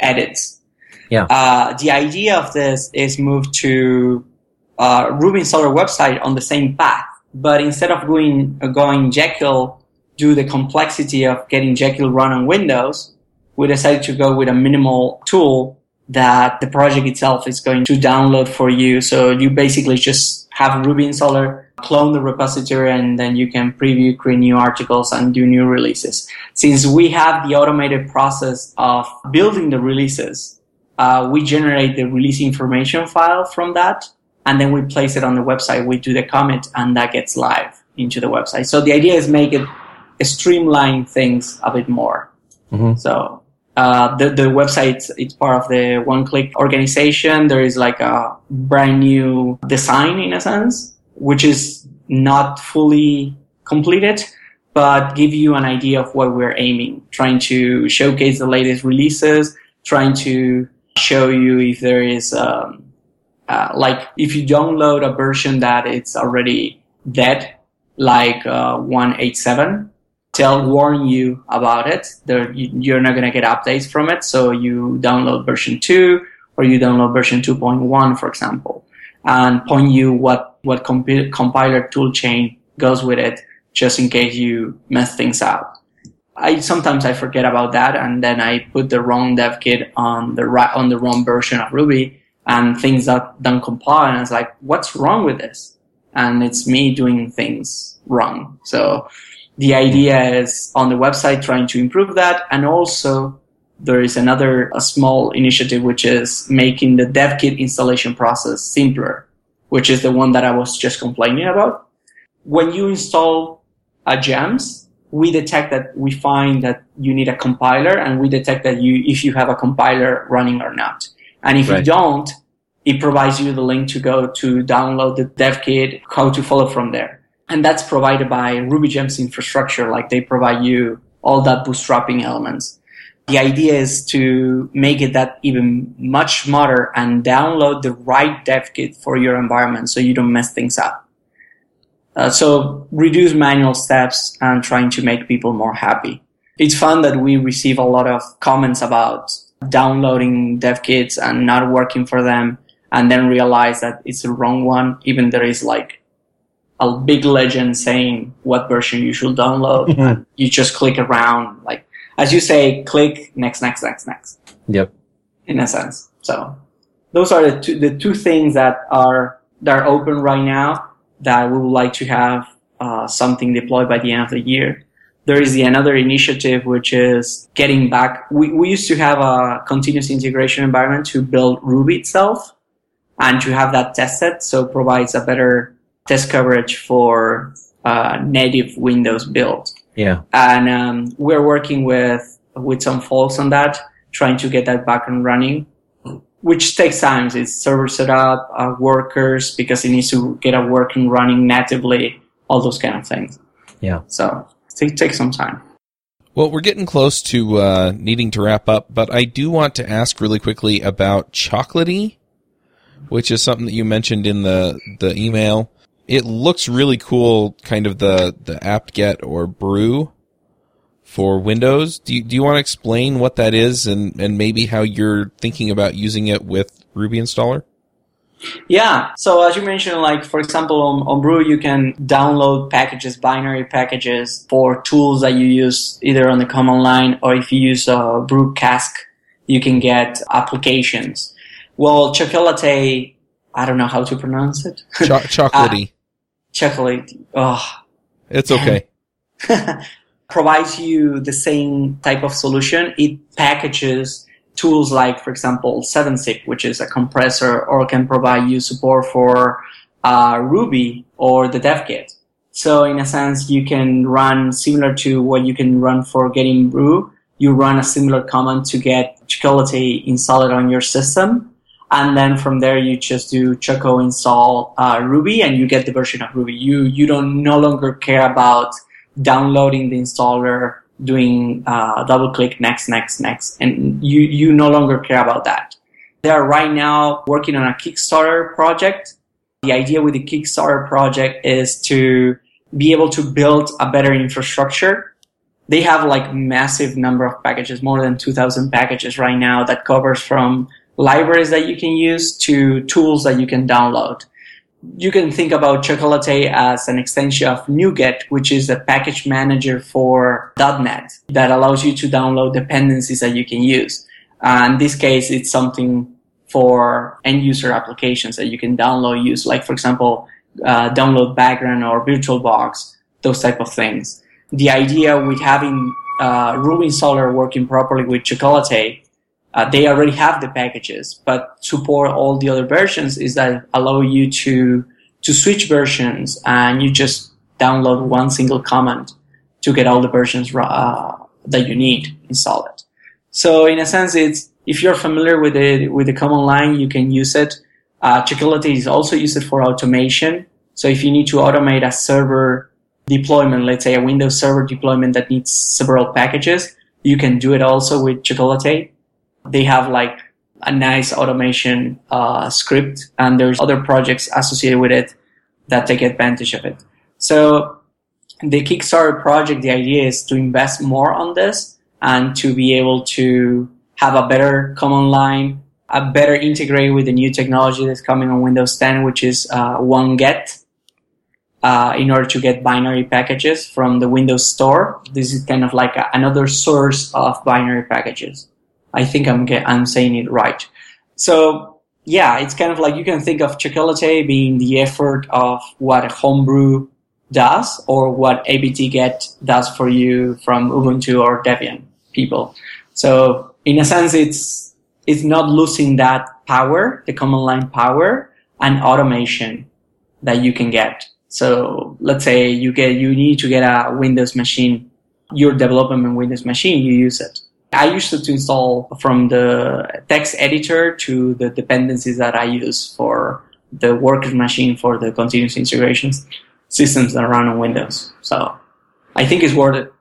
edits. Yeah. Uh, the idea of this is moved to uh, Ruby installer website on the same path, but instead of going uh, going Jekyll, do the complexity of getting Jekyll run on Windows, we decided to go with a minimal tool that the project itself is going to download for you. So you basically just have Ruby installer, clone the repository, and then you can preview, create new articles, and do new releases. Since we have the automated process of building the releases, uh, we generate the release information file from that, and then we place it on the website. We do the commit, and that gets live into the website. So the idea is make it streamline things a bit more. Mm-hmm. So uh, the the website it's part of the one click organization there is like a brand new design in a sense which is not fully completed but give you an idea of what we're aiming trying to showcase the latest releases trying to show you if there is um, uh, like if you download a version that it's already dead like uh, 187 tell warn you about it. There, you're not going to get updates from it. So you download version two or you download version 2.1, for example, and point you what, what comp- compiler toolchain goes with it just in case you mess things up. I sometimes I forget about that and then I put the wrong dev kit on the right, on the wrong version of Ruby and things that don't compile and it's like, what's wrong with this? And it's me doing things wrong. So the idea is on the website trying to improve that. And also there is another a small initiative, which is making the dev kit installation process simpler, which is the one that I was just complaining about. When you install uh, a gems, we detect that we find that you need a compiler and we detect that you, if you have a compiler running or not. And if right. you don't, it provides you the link to go to download the dev kit, how to follow from there and that's provided by RubyGems infrastructure. Like they provide you all that bootstrapping elements. The idea is to make it that even much smarter and download the right dev kit for your environment so you don't mess things up. Uh, so reduce manual steps and trying to make people more happy. It's fun that we receive a lot of comments about downloading dev kits and not working for them and then realize that it's the wrong one, even there is like a big legend saying what version you should download. Mm-hmm. [LAUGHS] you just click around, like as you say, click next, next, next, next. Yep. In a sense. So those are the two, the two things that are that are open right now that we would like to have uh, something deployed by the end of the year. There is the another initiative which is getting back. We, we used to have a continuous integration environment to build Ruby itself and to have that tested, so it provides a better test coverage for uh, native Windows build. Yeah. And um, we're working with with some folks on that, trying to get that back and running, which takes time. It's server setup, uh, workers, because it needs to get a working running natively, all those kind of things. Yeah. So it takes some time. Well, we're getting close to uh, needing to wrap up, but I do want to ask really quickly about Chocolatey, which is something that you mentioned in the the email it looks really cool, kind of the, the apt-get or brew for Windows. Do you, do you want to explain what that is and, and maybe how you're thinking about using it with Ruby installer? Yeah. So as you mentioned, like for example, on, on Brew, you can download packages, binary packages for tools that you use either on the command line or if you use uh, Brew Cask, you can get applications. Well, Chocolatey I don't know how to pronounce it. Cho- [LAUGHS] chocolatey. Chocolate. Oh. It's okay. [LAUGHS] provides you the same type of solution. It packages tools like, for example, 7zip, which is a compressor, or can provide you support for uh, Ruby or the dev kit. So in a sense, you can run similar to what you can run for getting brew. you run a similar command to get Chocolatey installed on your system. And then from there, you just do choco install uh, Ruby and you get the version of Ruby. You, you don't no longer care about downloading the installer, doing uh, double click next, next, next. And you, you no longer care about that. They are right now working on a Kickstarter project. The idea with the Kickstarter project is to be able to build a better infrastructure. They have like massive number of packages, more than 2000 packages right now that covers from libraries that you can use to tools that you can download. You can think about Chocolatey as an extension of NuGet, which is a package manager for .NET that allows you to download dependencies that you can use. Uh, in this case, it's something for end user applications that you can download, use, like for example, uh, download background or VirtualBox, those type of things. The idea with having uh, Ruby installer working properly with Chocolatey, uh, they already have the packages, but support all the other versions is that allow you to to switch versions and you just download one single command to get all the versions uh, that you need installed. So in a sense, it's if you're familiar with the with the command line, you can use it uh, is also used for automation. So if you need to automate a server deployment, let's say a Windows server deployment that needs several packages, you can do it also with Chocolatey. They have like a nice automation uh, script, and there's other projects associated with it that take advantage of it. So the Kickstarter project, the idea is to invest more on this and to be able to have a better command line a better integrate with the new technology that's coming on Windows 10, which is uh, OneGet. Uh, in order to get binary packages from the Windows Store, this is kind of like a, another source of binary packages. I think I'm I'm saying it right. So yeah, it's kind of like you can think of Chocolatey being the effort of what Homebrew does or what apt-get does for you from Ubuntu or Debian people. So in a sense, it's it's not losing that power, the command line power and automation that you can get. So let's say you get, you need to get a Windows machine, your development Windows machine, you use it. I used to install from the text editor to the dependencies that I use for the worker machine for the continuous integrations systems that run on Windows. So I think it's worth it.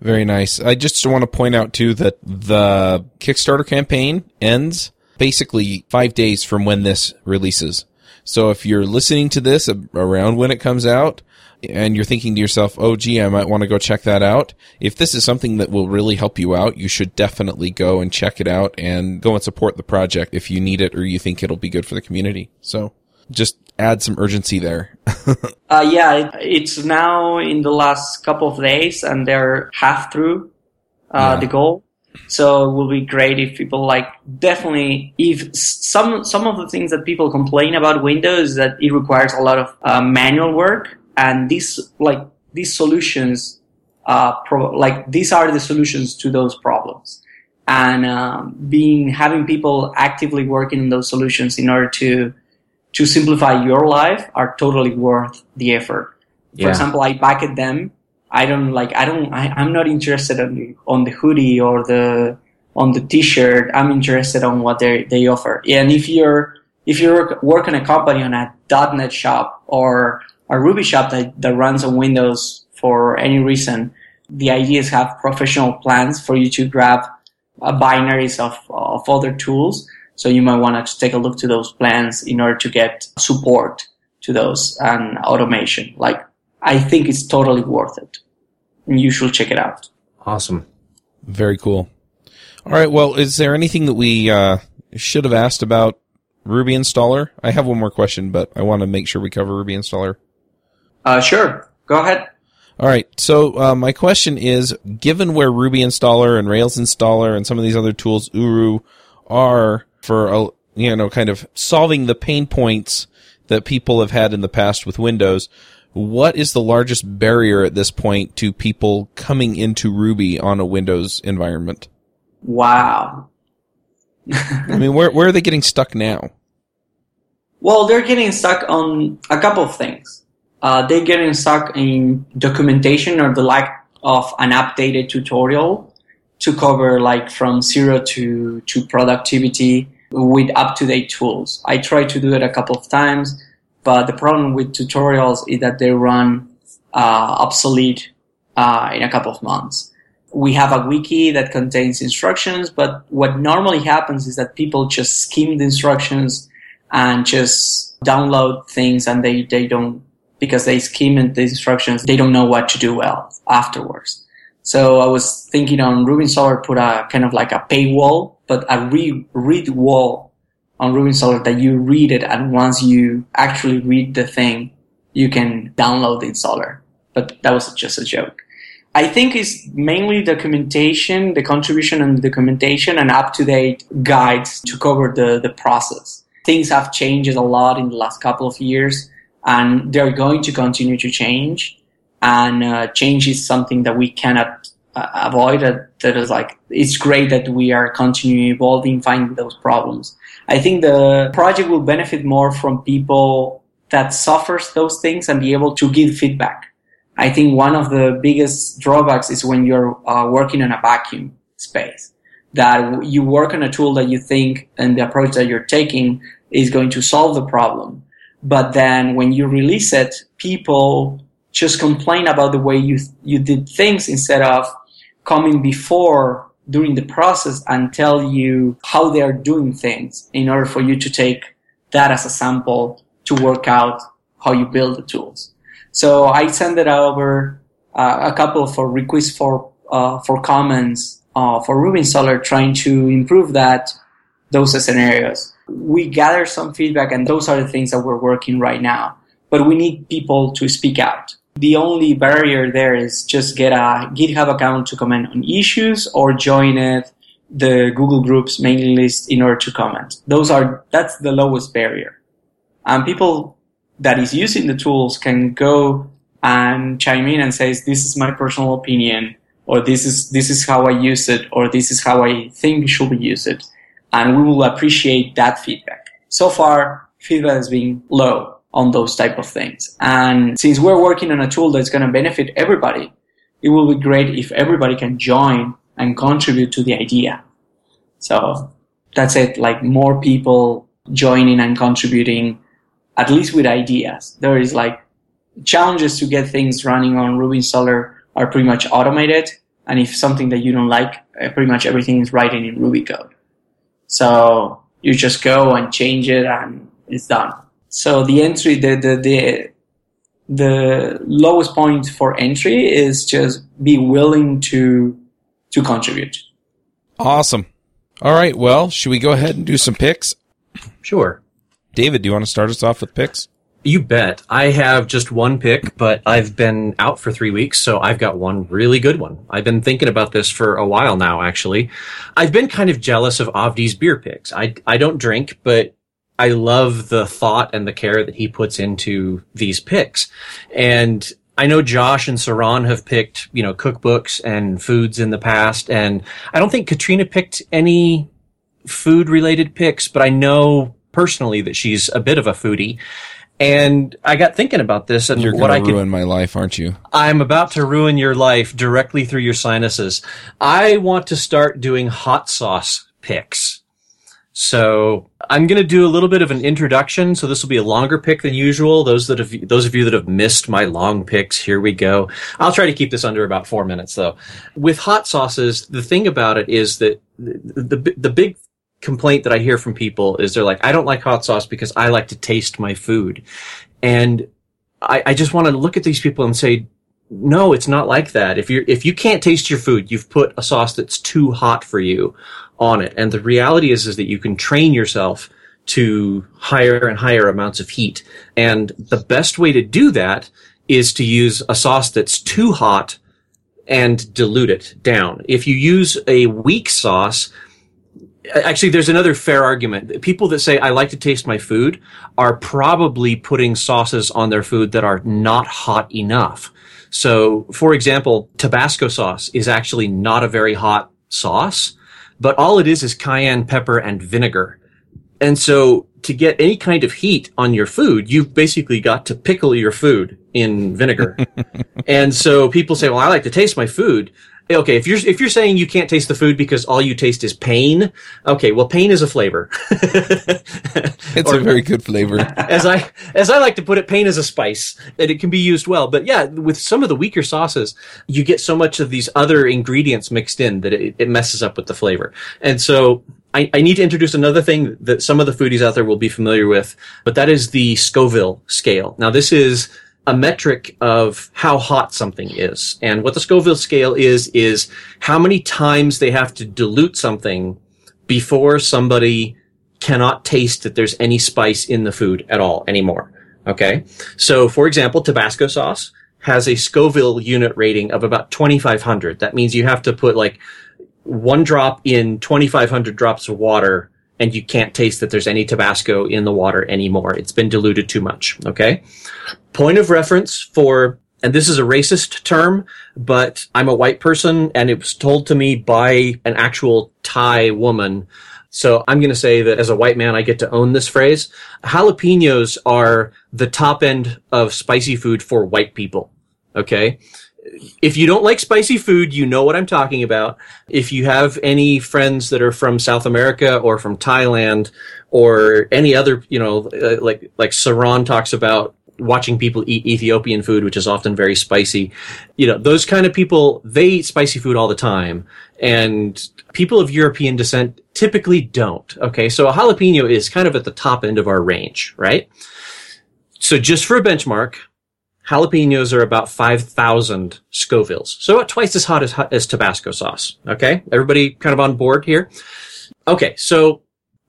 Very nice. I just want to point out too that the Kickstarter campaign ends basically five days from when this releases. So if you're listening to this around when it comes out and you're thinking to yourself, oh gee, I might want to go check that out. If this is something that will really help you out, you should definitely go and check it out and go and support the project if you need it or you think it'll be good for the community. So just add some urgency there. [LAUGHS] uh, yeah, it, it's now in the last couple of days and they're half through uh, yeah. the goal. So it will be great if people like definitely if some some of the things that people complain about Windows that it requires a lot of uh, manual work and these like these solutions uh, pro- like these are the solutions to those problems and um, being having people actively working on those solutions in order to to simplify your life are totally worth the effort. For example, I backed them. I don't like, I don't, I, am not interested on the, on the hoodie or the, on the t-shirt. I'm interested on what they, they offer. And if you're, if you work in a company on a .NET shop or a Ruby shop that, that runs on Windows for any reason, the idea is have professional plans for you to grab uh, binaries of, of other tools so you might want to take a look to those plans in order to get support to those and automation. Like I think it's totally worth it. And you should check it out. Awesome. Very cool. All right. Well, is there anything that we uh, should have asked about Ruby installer? I have one more question, but I want to make sure we cover Ruby installer. Uh, sure. Go ahead. All right. So uh, my question is, given where Ruby installer and Rails installer and some of these other tools, Uru, are for a, you know kind of solving the pain points that people have had in the past with Windows. What is the largest barrier at this point to people coming into Ruby on a Windows environment? Wow. I mean, where where are they getting stuck now? [LAUGHS] Well, they're getting stuck on a couple of things. Uh, they're getting stuck in documentation or the lack of an updated tutorial to cover like from zero to, to productivity with up to date tools. I tried to do it a couple of times, but the problem with tutorials is that they run uh, obsolete uh, in a couple of months. We have a wiki that contains instructions, but what normally happens is that people just skim the instructions and just download things and they, they don't, because they skim the instructions, they don't know what to do well afterwards. So I was thinking on Ruby put a kind of like a paywall, but a re- read wall on Ruby that you read it and once you actually read the thing, you can download the installer. But that was just a joke. I think it's mainly documentation, the contribution and the documentation and up to date guides to cover the, the process. Things have changed a lot in the last couple of years and they're going to continue to change. And uh, change is something that we cannot uh, avoid. That, that is like, it's great that we are continuing evolving, finding those problems. I think the project will benefit more from people that suffers those things and be able to give feedback I think one of the biggest drawbacks is when you're uh, working in a vacuum space that you work on a tool that you think and the approach that you're taking is going to solve the problem. But then when you release it, people just complain about the way you, you did things instead of coming before during the process and tell you how they are doing things in order for you to take that as a sample to work out how you build the tools. So I sent it over uh, a couple for requests for uh, for comments uh, for Ruby installer trying to improve that those scenarios. We gather some feedback, and those are the things that we're working right now. But we need people to speak out. The only barrier there is just get a GitHub account to comment on issues or join it the Google Groups mailing list in order to comment. Those are that's the lowest barrier. And people that is using the tools can go and chime in and says, this is my personal opinion, or this is, this is how I use it, or this is how I think should be used. And we will appreciate that feedback. So far, feedback has been low on those type of things. And since we're working on a tool that's going to benefit everybody, it will be great if everybody can join and contribute to the idea. So that's it. Like more people joining and contributing at least with ideas. There is like challenges to get things running on Ruby installer are pretty much automated. And if something that you don't like, uh, pretty much everything is writing in Ruby code. So you just go and change it and it's done. So the entry, the, the, the, the lowest point for entry is just be willing to, to contribute. Awesome. All right. Well, should we go ahead and do some picks? Sure. David, do you want to start us off with picks? You bet. I have just one pick, but I've been out for three weeks, so I've got one really good one. I've been thinking about this for a while now, actually. I've been kind of jealous of Avdi's beer picks. I, I don't drink, but I love the thought and the care that he puts into these picks. And I know Josh and Saron have picked, you know, cookbooks and foods in the past, and I don't think Katrina picked any food related picks, but I know personally that she's a bit of a foodie. And I got thinking about this and You're what I could ruin my life, aren't you? I'm about to ruin your life directly through your sinuses. I want to start doing hot sauce picks. So I'm going to do a little bit of an introduction. So this will be a longer pick than usual. Those that have, those of you that have missed my long picks, here we go. I'll try to keep this under about four minutes though. With hot sauces, the thing about it is that the, the, the big complaint that I hear from people is they're like, I don't like hot sauce because I like to taste my food. And I, I just want to look at these people and say, no, it's not like that. If you if you can't taste your food, you've put a sauce that's too hot for you on it. And the reality is, is that you can train yourself to higher and higher amounts of heat. And the best way to do that is to use a sauce that's too hot and dilute it down. If you use a weak sauce, actually there's another fair argument. People that say i like to taste my food are probably putting sauces on their food that are not hot enough. So for example tabasco sauce is actually not a very hot sauce but all it is is cayenne pepper and vinegar. And so to get any kind of heat on your food you've basically got to pickle your food in vinegar. [LAUGHS] And so people say well i like to taste my food okay, if you're if you're saying you can't taste the food because all you taste is pain, okay, well, pain is a flavor. [LAUGHS] it's or, a very good flavor. [LAUGHS] as I as I like to put it, pain is a spice, and it can be used well. But yeah, with some of the weaker sauces, you get so much of these other ingredients mixed in that it, it messes up with the flavor. And so I, I, need to introduce another thing that some of the foodies out there will be familiar with, but that is the Scoville scale. Now, this is a metric of how hot something is. And what the Scoville scale is, is how many times they have to dilute something before somebody cannot taste that there's any spice in the food at all anymore. Okay. So, for example, Tabasco sauce has a Scoville unit rating of about 2500. That means you have to put like one drop in 2500 drops of water and you can't taste that there's any Tabasco in the water anymore. It's been diluted too much. Okay. Point of reference for, and this is a racist term, but I'm a white person and it was told to me by an actual Thai woman. So I'm going to say that as a white man, I get to own this phrase. Jalapenos are the top end of spicy food for white people. Okay if you don't like spicy food, you know what I'm talking about. If you have any friends that are from South America or from Thailand or any other, you know, uh, like like Saron talks about watching people eat Ethiopian food, which is often very spicy. You know, those kind of people, they eat spicy food all the time. And people of European descent typically don't. Okay. So a jalapeno is kind of at the top end of our range, right? So just for a benchmark, jalapenos are about 5,000 Scovilles. So about twice as hot as, as Tabasco sauce. Okay. Everybody kind of on board here? Okay. So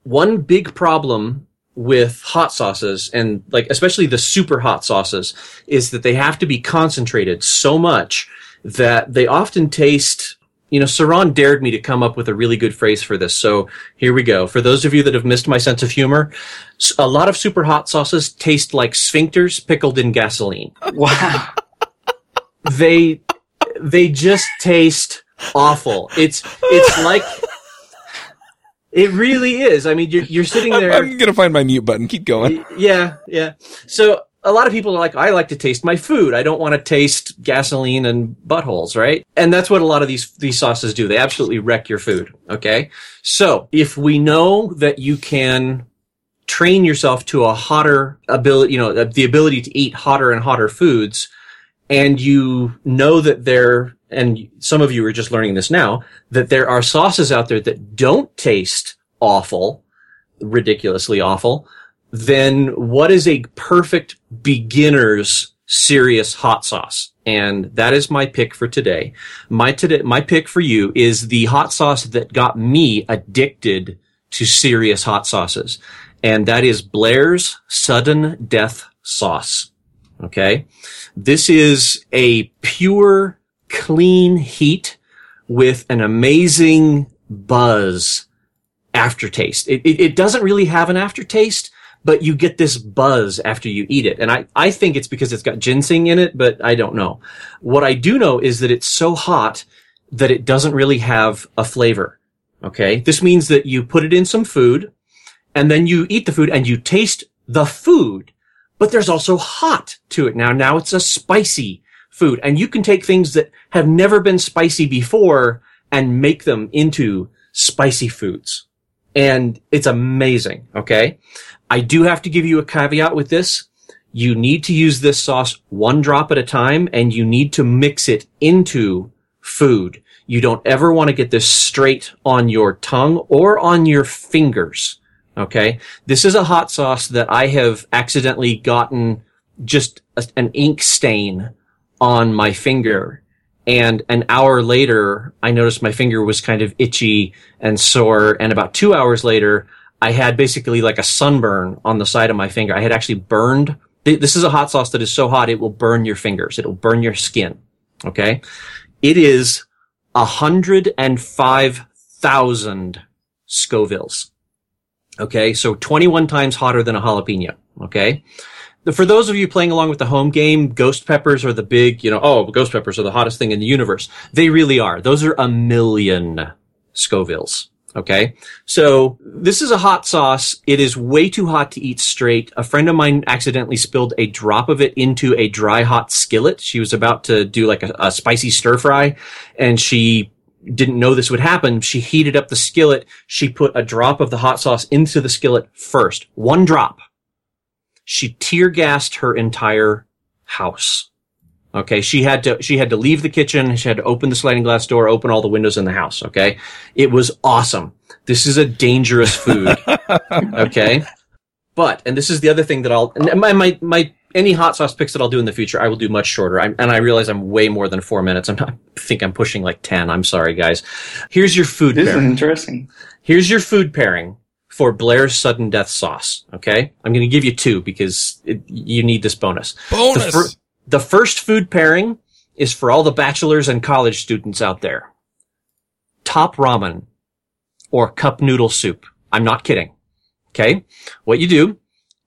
one big problem with hot sauces and like, especially the super hot sauces is that they have to be concentrated so much that they often taste you know, Saron dared me to come up with a really good phrase for this. So here we go. For those of you that have missed my sense of humor, a lot of super hot sauces taste like sphincters pickled in gasoline. [LAUGHS] Wow. they, they just taste awful. It's, it's like, it really is. I mean, you're, you're sitting there. I'm, I'm gonna find my mute button. Keep going. Yeah, yeah. So a lot of people are like, I like to taste my food. I don't want to taste gasoline and buttholes, right? And that's what a lot of these, these sauces do. They absolutely wreck your food. Okay. So if we know that you can train yourself to a hotter ability, you know, the ability to eat hotter and hotter foods, and you know that there, and some of you are just learning this now, that there are sauces out there that don't taste awful, ridiculously awful, then what is a perfect beginner's serious hot sauce? And that is my pick for today. My today, my pick for you is the hot sauce that got me addicted to serious hot sauces. And that is Blair's Sudden Death Sauce. Okay. This is a pure, clean heat with an amazing buzz aftertaste. It, it, it doesn't really have an aftertaste, but you get this buzz after you eat it. And I, I think it's because it's got ginseng in it, but I don't know. What I do know is that it's so hot that it doesn't really have a flavor. Okay. This means that you put it in some food and then you eat the food and you taste the food, but there's also hot to it now. Now it's a spicy food and you can take things that have never been spicy before and make them into spicy foods. And it's amazing. Okay. I do have to give you a caveat with this. You need to use this sauce one drop at a time and you need to mix it into food. You don't ever want to get this straight on your tongue or on your fingers. Okay. This is a hot sauce that I have accidentally gotten just a, an ink stain on my finger. And an hour later, I noticed my finger was kind of itchy and sore. And about two hours later, I had basically like a sunburn on the side of my finger. I had actually burned. This is a hot sauce that is so hot it will burn your fingers. It'll burn your skin. Okay. It is 105,000 Scovilles. Okay. So 21 times hotter than a jalapeno. Okay. For those of you playing along with the home game, ghost peppers are the big, you know, oh, ghost peppers are the hottest thing in the universe. They really are. Those are a million Scovilles. Okay. So this is a hot sauce. It is way too hot to eat straight. A friend of mine accidentally spilled a drop of it into a dry hot skillet. She was about to do like a, a spicy stir fry and she didn't know this would happen. She heated up the skillet. She put a drop of the hot sauce into the skillet first. One drop. She tear gassed her entire house. Okay. She had to, she had to leave the kitchen. She had to open the sliding glass door, open all the windows in the house. Okay. It was awesome. This is a dangerous food. [LAUGHS] okay. But, and this is the other thing that I'll, my, my, my, any hot sauce picks that I'll do in the future, I will do much shorter. I'm, and I realize I'm way more than four minutes. I'm not, I think I'm pushing like 10. I'm sorry, guys. Here's your food This pairing. is interesting. Here's your food pairing for Blair's sudden death sauce. Okay. I'm going to give you two because it, you need this bonus. Bonus. The, first food pairing is for all the bachelors and college students out there. Top ramen or cup noodle soup. I'm not kidding. Okay. What you do,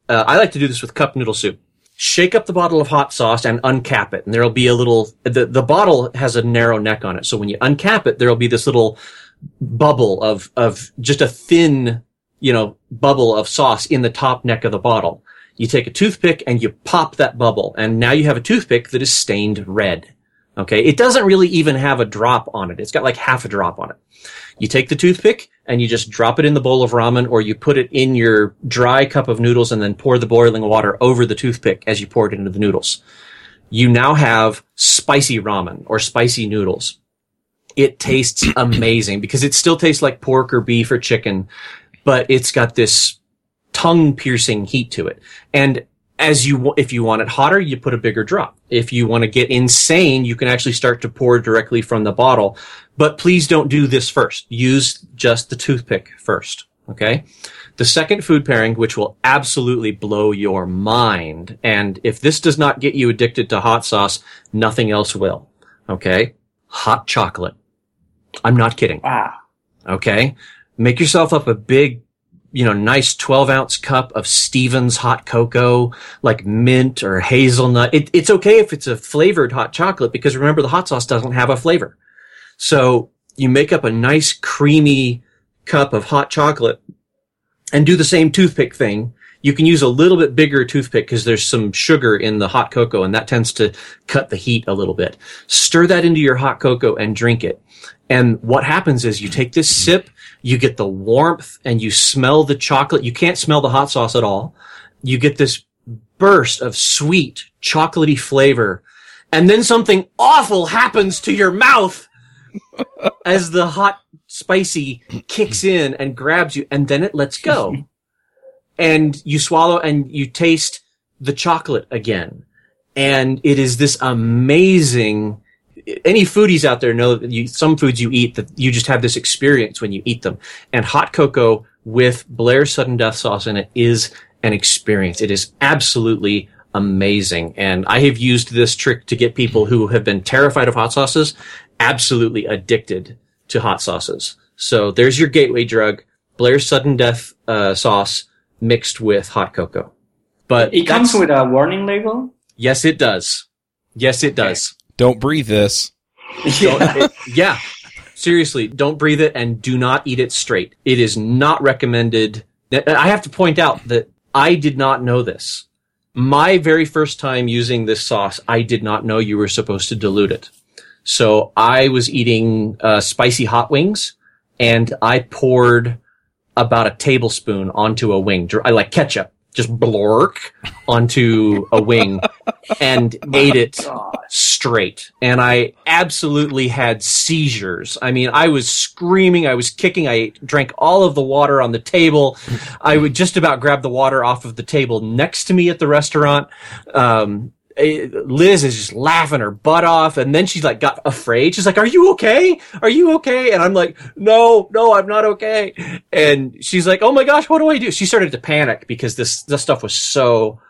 uh, I like to do this with cup noodle soup. Shake up the bottle of hot sauce and uncap it. And there'll be a little, the, the bottle has a narrow neck on it. So when you uncap it, there'll be this little bubble of, of just a thin, you know, bubble of sauce in the top neck of the bottle. You take a toothpick and you pop that bubble and now you have a toothpick that is stained red. Okay. It doesn't really even have a drop on it. It's got like half a drop on it. You take the toothpick and you just drop it in the bowl of ramen or you put it in your dry cup of noodles and then pour the boiling water over the toothpick as you pour it into the noodles. You now have spicy ramen or spicy noodles. It tastes amazing because it still tastes like pork or beef or chicken, but it's got this tongue piercing heat to it. And as you, if you want it hotter, you put a bigger drop. If you want to get insane, you can actually start to pour directly from the bottle. But please don't do this first. Use just the toothpick first. Okay. The second food pairing, which will absolutely blow your mind. And if this does not get you addicted to hot sauce, nothing else will. Okay. Hot chocolate. I'm not kidding. Wow. Okay. Make yourself up a big, you know, nice 12 ounce cup of Stephen's hot cocoa, like mint or hazelnut. It, it's okay if it's a flavored hot chocolate because remember the hot sauce doesn't have a flavor. So you make up a nice creamy cup of hot chocolate and do the same toothpick thing. You can use a little bit bigger toothpick because there's some sugar in the hot cocoa and that tends to cut the heat a little bit. Stir that into your hot cocoa and drink it. And what happens is you take this sip, you get the warmth and you smell the chocolate. You can't smell the hot sauce at all. You get this burst of sweet, chocolatey flavor. And then something awful happens to your mouth [LAUGHS] as the hot, spicy kicks in and grabs you and then it lets go. and you swallow and you taste the chocolate again. And it is this amazing, any foodies out there know that you, some foods you eat that you just have this experience when you eat them. And hot cocoa with Blair's sudden death sauce in it is an experience. It is absolutely amazing. And I have used this trick to get people who have been terrified of hot sauces absolutely addicted to hot sauces. So there's your gateway drug, Blair's sudden death uh, sauce mixed with hot cocoa. But It comes with a warning label. yes, it does. Yes, it does. Don't breathe this. Don't- it- yeah. Seriously, don't breathe it and do not eat it straight. It is not recommended. I have to point out that I did not know this. My very first time using this sauce, I did not know you were supposed to dilute it. So I was eating uh, spicy hot wings and I poured about a tablespoon onto a wing. I like ketchup, just blork onto a wing and [LAUGHS] ate it God. straight. And I absolutely had seizures. I mean, I was screaming, I was kicking, I drank all of the water on the table. I would just about grab the water off of the table next to me at the restaurant. Um, Eh, Liz is just laughing her butt off, and then she like got afraid. She's like, "Are you okay? Are you okay?" And I'm like, "No, no, I'm not okay." And she's like, "Oh my gosh, what do I do?" She started to panic because this this stuff was so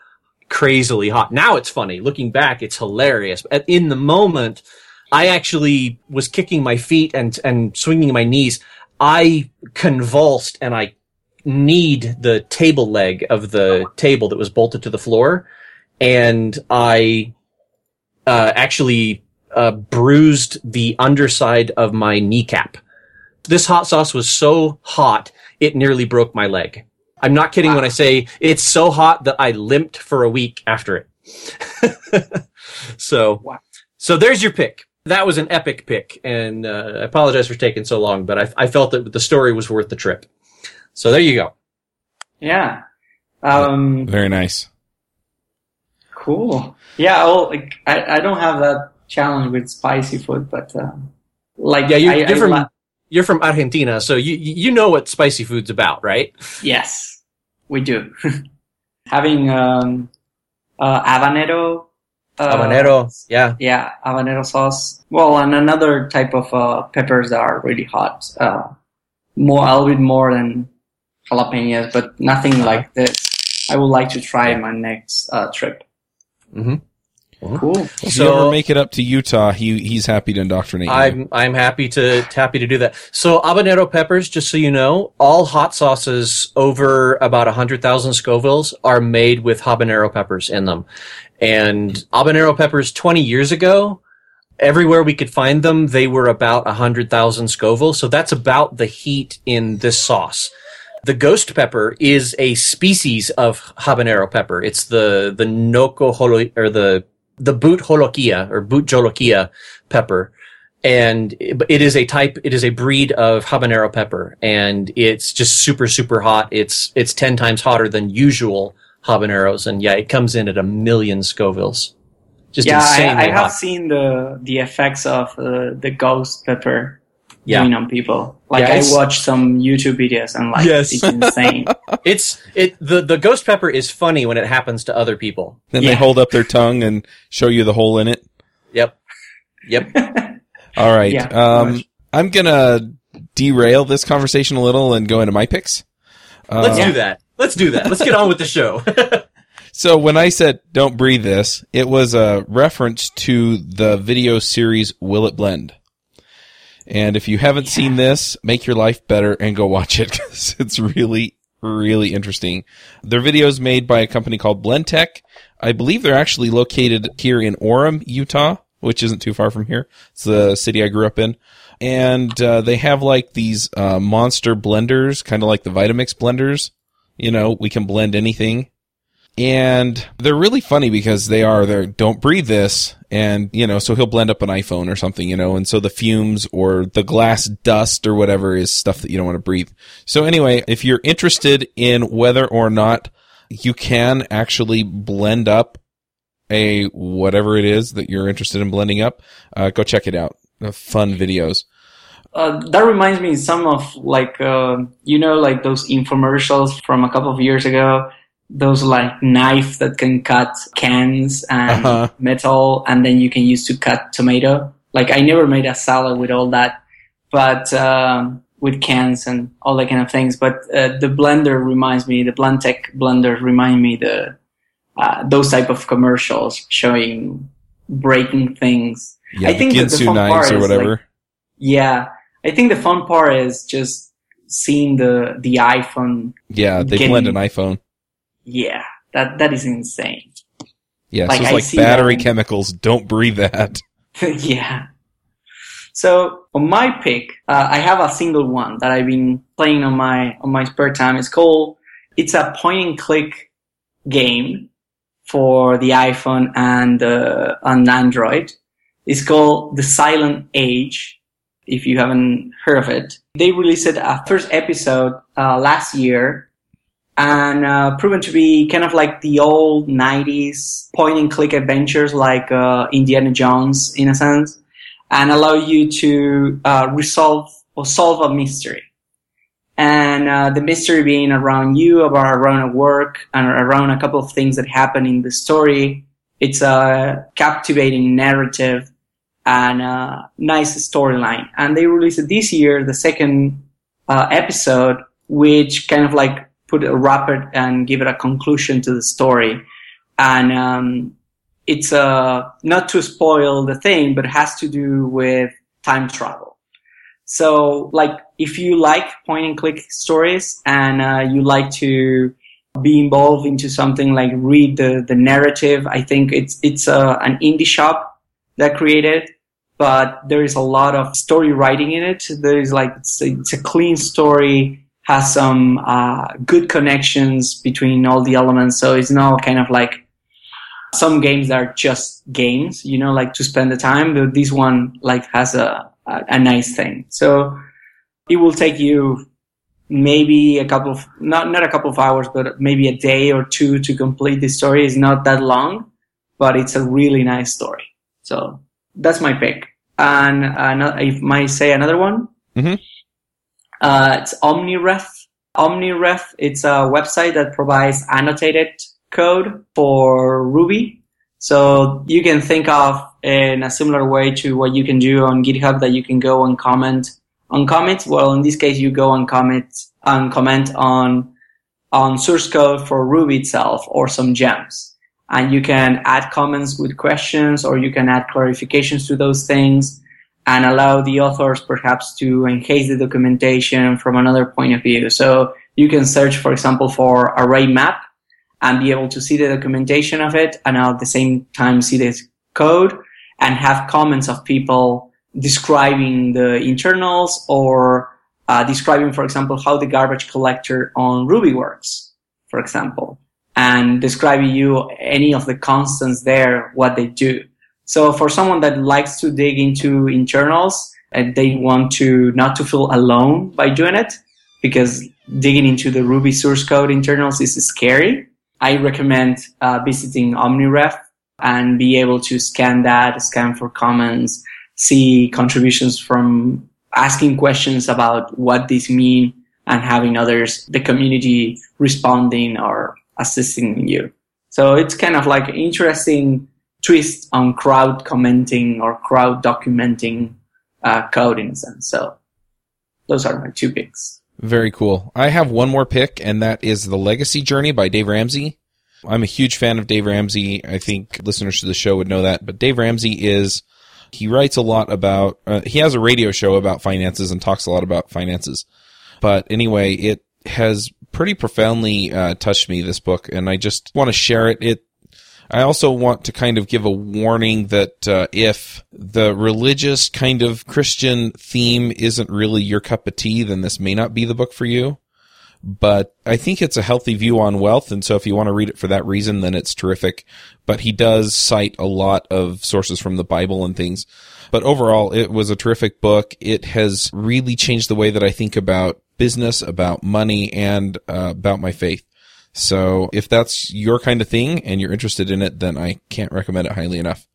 crazily hot. Now it's funny. Looking back, it's hilarious. But in the moment, I actually was kicking my feet and, and swinging my knees. I convulsed and I kneed the table leg of the table that was bolted to the floor. And I, uh, actually, uh, bruised the underside of my kneecap. This hot sauce was so hot, it nearly broke my leg. I'm not kidding wow. when I say it's so hot that I limped for a week after it. [LAUGHS] so, wow. so there's your pick. That was an epic pick, and uh, I apologize for taking so long, but I, I felt that the story was worth the trip. So there you go. Yeah. Um, Very nice. Cool. Yeah. Well, like I, I don't have that challenge with spicy food, but uh, like yeah, you're, I, you're I, from I, you're from Argentina, so you you know what spicy food's about, right? Yes, we do. [LAUGHS] Having um, uh, habanero. Uh, habanero, yeah, yeah, habanero sauce. Well, and another type of uh, peppers that are really hot. Uh, more, a little bit more than jalapenos, but nothing uh-huh. like this. I would like to try my next uh, trip. Mm-hmm. Cool. If so, you ever make it up to Utah, he he's happy to indoctrinate I'm. I'm happy to happy to do that. So habanero peppers, just so you know, all hot sauces over about hundred thousand Scovilles are made with habanero peppers in them. And habanero peppers 20 years ago, everywhere we could find them, they were about hundred thousand Scoville. So that's about the heat in this sauce. The ghost pepper is a species of habanero pepper. It's the the noco holo or the the bhut jolokia or bhut jolokia pepper. And it is a type, it is a breed of habanero pepper and it's just super, super hot. It's, it's 10 times hotter than usual habaneros. And yeah, it comes in at a million Scovilles. Just yeah, I, I, have seen the, the effects of uh, the ghost pepper yeah. doing on people. Like yeah, I watched some YouTube videos and like yes. it's insane. [LAUGHS] it's it the the ghost pepper is funny when it happens to other people. Then yeah. they hold up their tongue and show you the hole in it. Yep. Yep. [LAUGHS] All right. Yeah, um I'm going to derail this conversation a little and go into my picks. Let's uh, do that. Let's do that. Let's get on with the show. [LAUGHS] so when I said don't breathe this, it was a reference to the video series Will It Blend? And if you haven't yeah. seen this, make your life better and go watch it [LAUGHS] because it's really, really interesting. Their videos made by a company called Blendtec. I believe they're actually located here in Orem, Utah, which isn't too far from here. It's the city I grew up in. And uh, they have like these uh, monster blenders, kind of like the Vitamix blenders. You know, we can blend anything and they're really funny because they are they don't breathe this and you know so he'll blend up an iphone or something you know and so the fumes or the glass dust or whatever is stuff that you don't want to breathe. So anyway if you're interested in whether or not you can actually blend up a whatever it is that you're interested in blending up uh, go check it out. Fun videos. Uh, that reminds me some of like uh, you know like those infomercials from a couple of years ago those like knife that can cut cans and uh-huh. metal and then you can use to cut tomato. Like i never made a salad with all that but um, with cans and all that kind of things. But uh, the blender reminds me the blendtec blender remind me the uh, those type of commercials showing breaking things. Yeah, i think the, the fun part or whatever like, yeah. I think the fun part is just seeing the the iphone yeah they getting, blend an iphone yeah, that that is insane. Yeah, like, so it's like battery chemicals. Don't breathe that. [LAUGHS] [LAUGHS] yeah. So on my pick, uh, I have a single one that I've been playing on my on my spare time. It's called. It's a point and click game for the iPhone and uh, on Android. It's called The Silent Age. If you haven't heard of it, they released a first episode uh, last year and uh, proven to be kind of like the old 90s point and click adventures like uh, Indiana Jones in a sense and allow you to uh, resolve or solve a mystery. And uh, the mystery being around you, about around a work, and around a couple of things that happen in the story. It's a captivating narrative and a nice storyline. And they released this year the second uh, episode, which kind of like put a wrap it and give it a conclusion to the story. And um, it's uh, not to spoil the thing, but it has to do with time travel. So, like, if you like point and click stories and uh, you like to be involved into something like read the, the narrative, I think it's it's uh, an indie shop that created but there is a lot of story writing in it. There is like, it's a, it's a clean story, has some uh, good connections between all the elements. So it's not kind of like some games that are just games, you know, like to spend the time. But this one like has a, a, a nice thing. So it will take you maybe a couple of, not, not a couple of hours, but maybe a day or two to complete the story. It's not that long, but it's a really nice story. So that's my pick. And uh, if I might say another one, mm-hmm. Uh, it's OmniRef. OmniRef, it's a website that provides annotated code for Ruby. So you can think of in a similar way to what you can do on GitHub that you can go and comment on commits. Well, in this case, you go and comment and comment on on source code for Ruby itself or some gems and you can add comments with questions or you can add clarifications to those things and allow the authors perhaps to enhance the documentation from another point of view. So you can search, for example, for array map and be able to see the documentation of it and at the same time see this code and have comments of people describing the internals or uh, describing, for example, how the garbage collector on Ruby works, for example and describing you any of the constants there, what they do. So for someone that likes to dig into internals and they want to not to feel alone by doing it, because digging into the Ruby source code internals is scary. I recommend uh, visiting OmniRef and be able to scan that, scan for comments, see contributions from asking questions about what these mean and having others, the community responding or assisting you. So it's kind of like interesting twist on crowd commenting or crowd documenting uh, code in a sense. So those are my two picks. Very cool. I have one more pick, and that is The Legacy Journey by Dave Ramsey. I'm a huge fan of Dave Ramsey. I think listeners to the show would know that. But Dave Ramsey is, he writes a lot about, uh, he has a radio show about finances and talks a lot about finances. But anyway, it has pretty profoundly uh, touched me this book, and I just want to share it. It. I also want to kind of give a warning that uh, if the religious kind of Christian theme isn't really your cup of tea, then this may not be the book for you. But I think it's a healthy view on wealth, and so if you want to read it for that reason, then it's terrific. But he does cite a lot of sources from the Bible and things. But overall, it was a terrific book. It has really changed the way that I think about business, about money, and uh, about my faith. So if that's your kind of thing and you're interested in it, then I can't recommend it highly enough.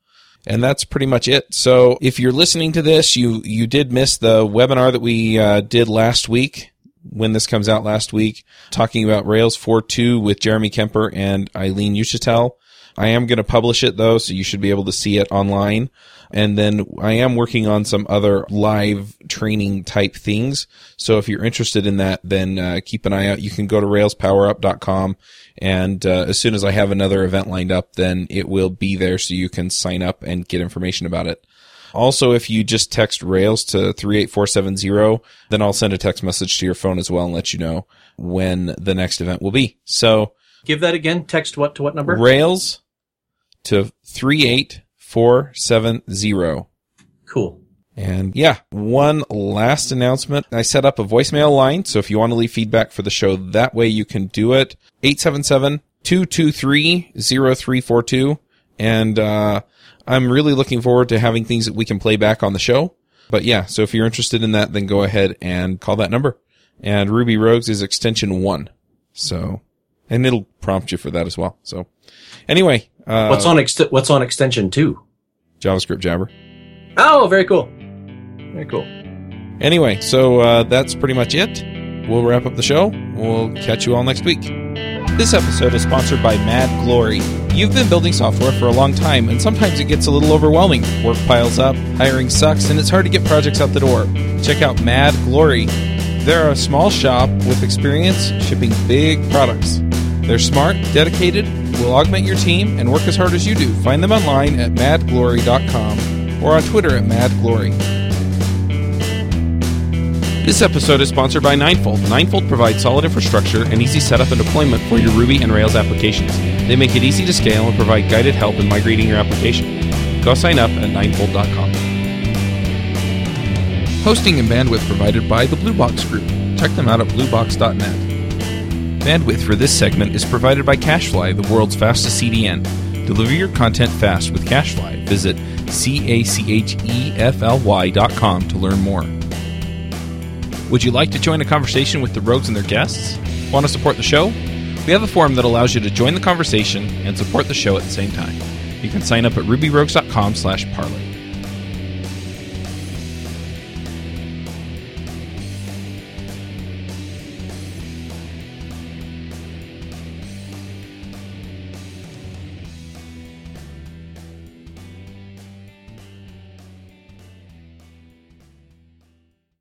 And that's pretty much it. So if you're listening to this, you, you did miss the webinar that we uh, did last week when this comes out last week, talking about Rails 4.2 with Jeremy Kemper and Eileen Uchitelle. I am going to publish it though, so you should be able to see it online. And then I am working on some other live training type things. So if you're interested in that, then uh, keep an eye out. You can go to railspowerup.com and uh, as soon as I have another event lined up, then it will be there so you can sign up and get information about it. Also, if you just text Rails to 38470, then I'll send a text message to your phone as well and let you know when the next event will be. So give that again. Text what to what number? Rails to 38 470. Cool. And yeah, one last announcement. I set up a voicemail line, so if you want to leave feedback for the show that way, you can do it. 877-223-0342. And, uh, I'm really looking forward to having things that we can play back on the show. But yeah, so if you're interested in that, then go ahead and call that number. And Ruby Rogues is extension one. So, and it'll prompt you for that as well. So anyway, uh, what's on ex- what's on extension two? JavaScript Jabber. Oh, very cool. Very cool. Anyway, so uh, that's pretty much it. We'll wrap up the show. We'll catch you all next week. This episode is sponsored by Mad Glory. You've been building software for a long time, and sometimes it gets a little overwhelming. Work piles up, hiring sucks, and it's hard to get projects out the door. Check out Mad Glory. They're a small shop with experience shipping big products. They're smart, dedicated, will augment your team, and work as hard as you do. Find them online at madglory.com or on Twitter at madglory. This episode is sponsored by Ninefold. Ninefold provides solid infrastructure and easy setup and deployment for your Ruby and Rails applications. They make it easy to scale and provide guided help in migrating your application. Go sign up at ninefold.com. Hosting and bandwidth provided by the Blue Box Group. Check them out at bluebox.net. Bandwidth for this segment is provided by CacheFly, the world's fastest CDN. Deliver your content fast with CacheFly. Visit C-A-C-H-E-F-L-Y dot com to learn more. Would you like to join a conversation with the Rogues and their guests? Want to support the show? We have a forum that allows you to join the conversation and support the show at the same time. You can sign up at rubyrogues.com slash parlay.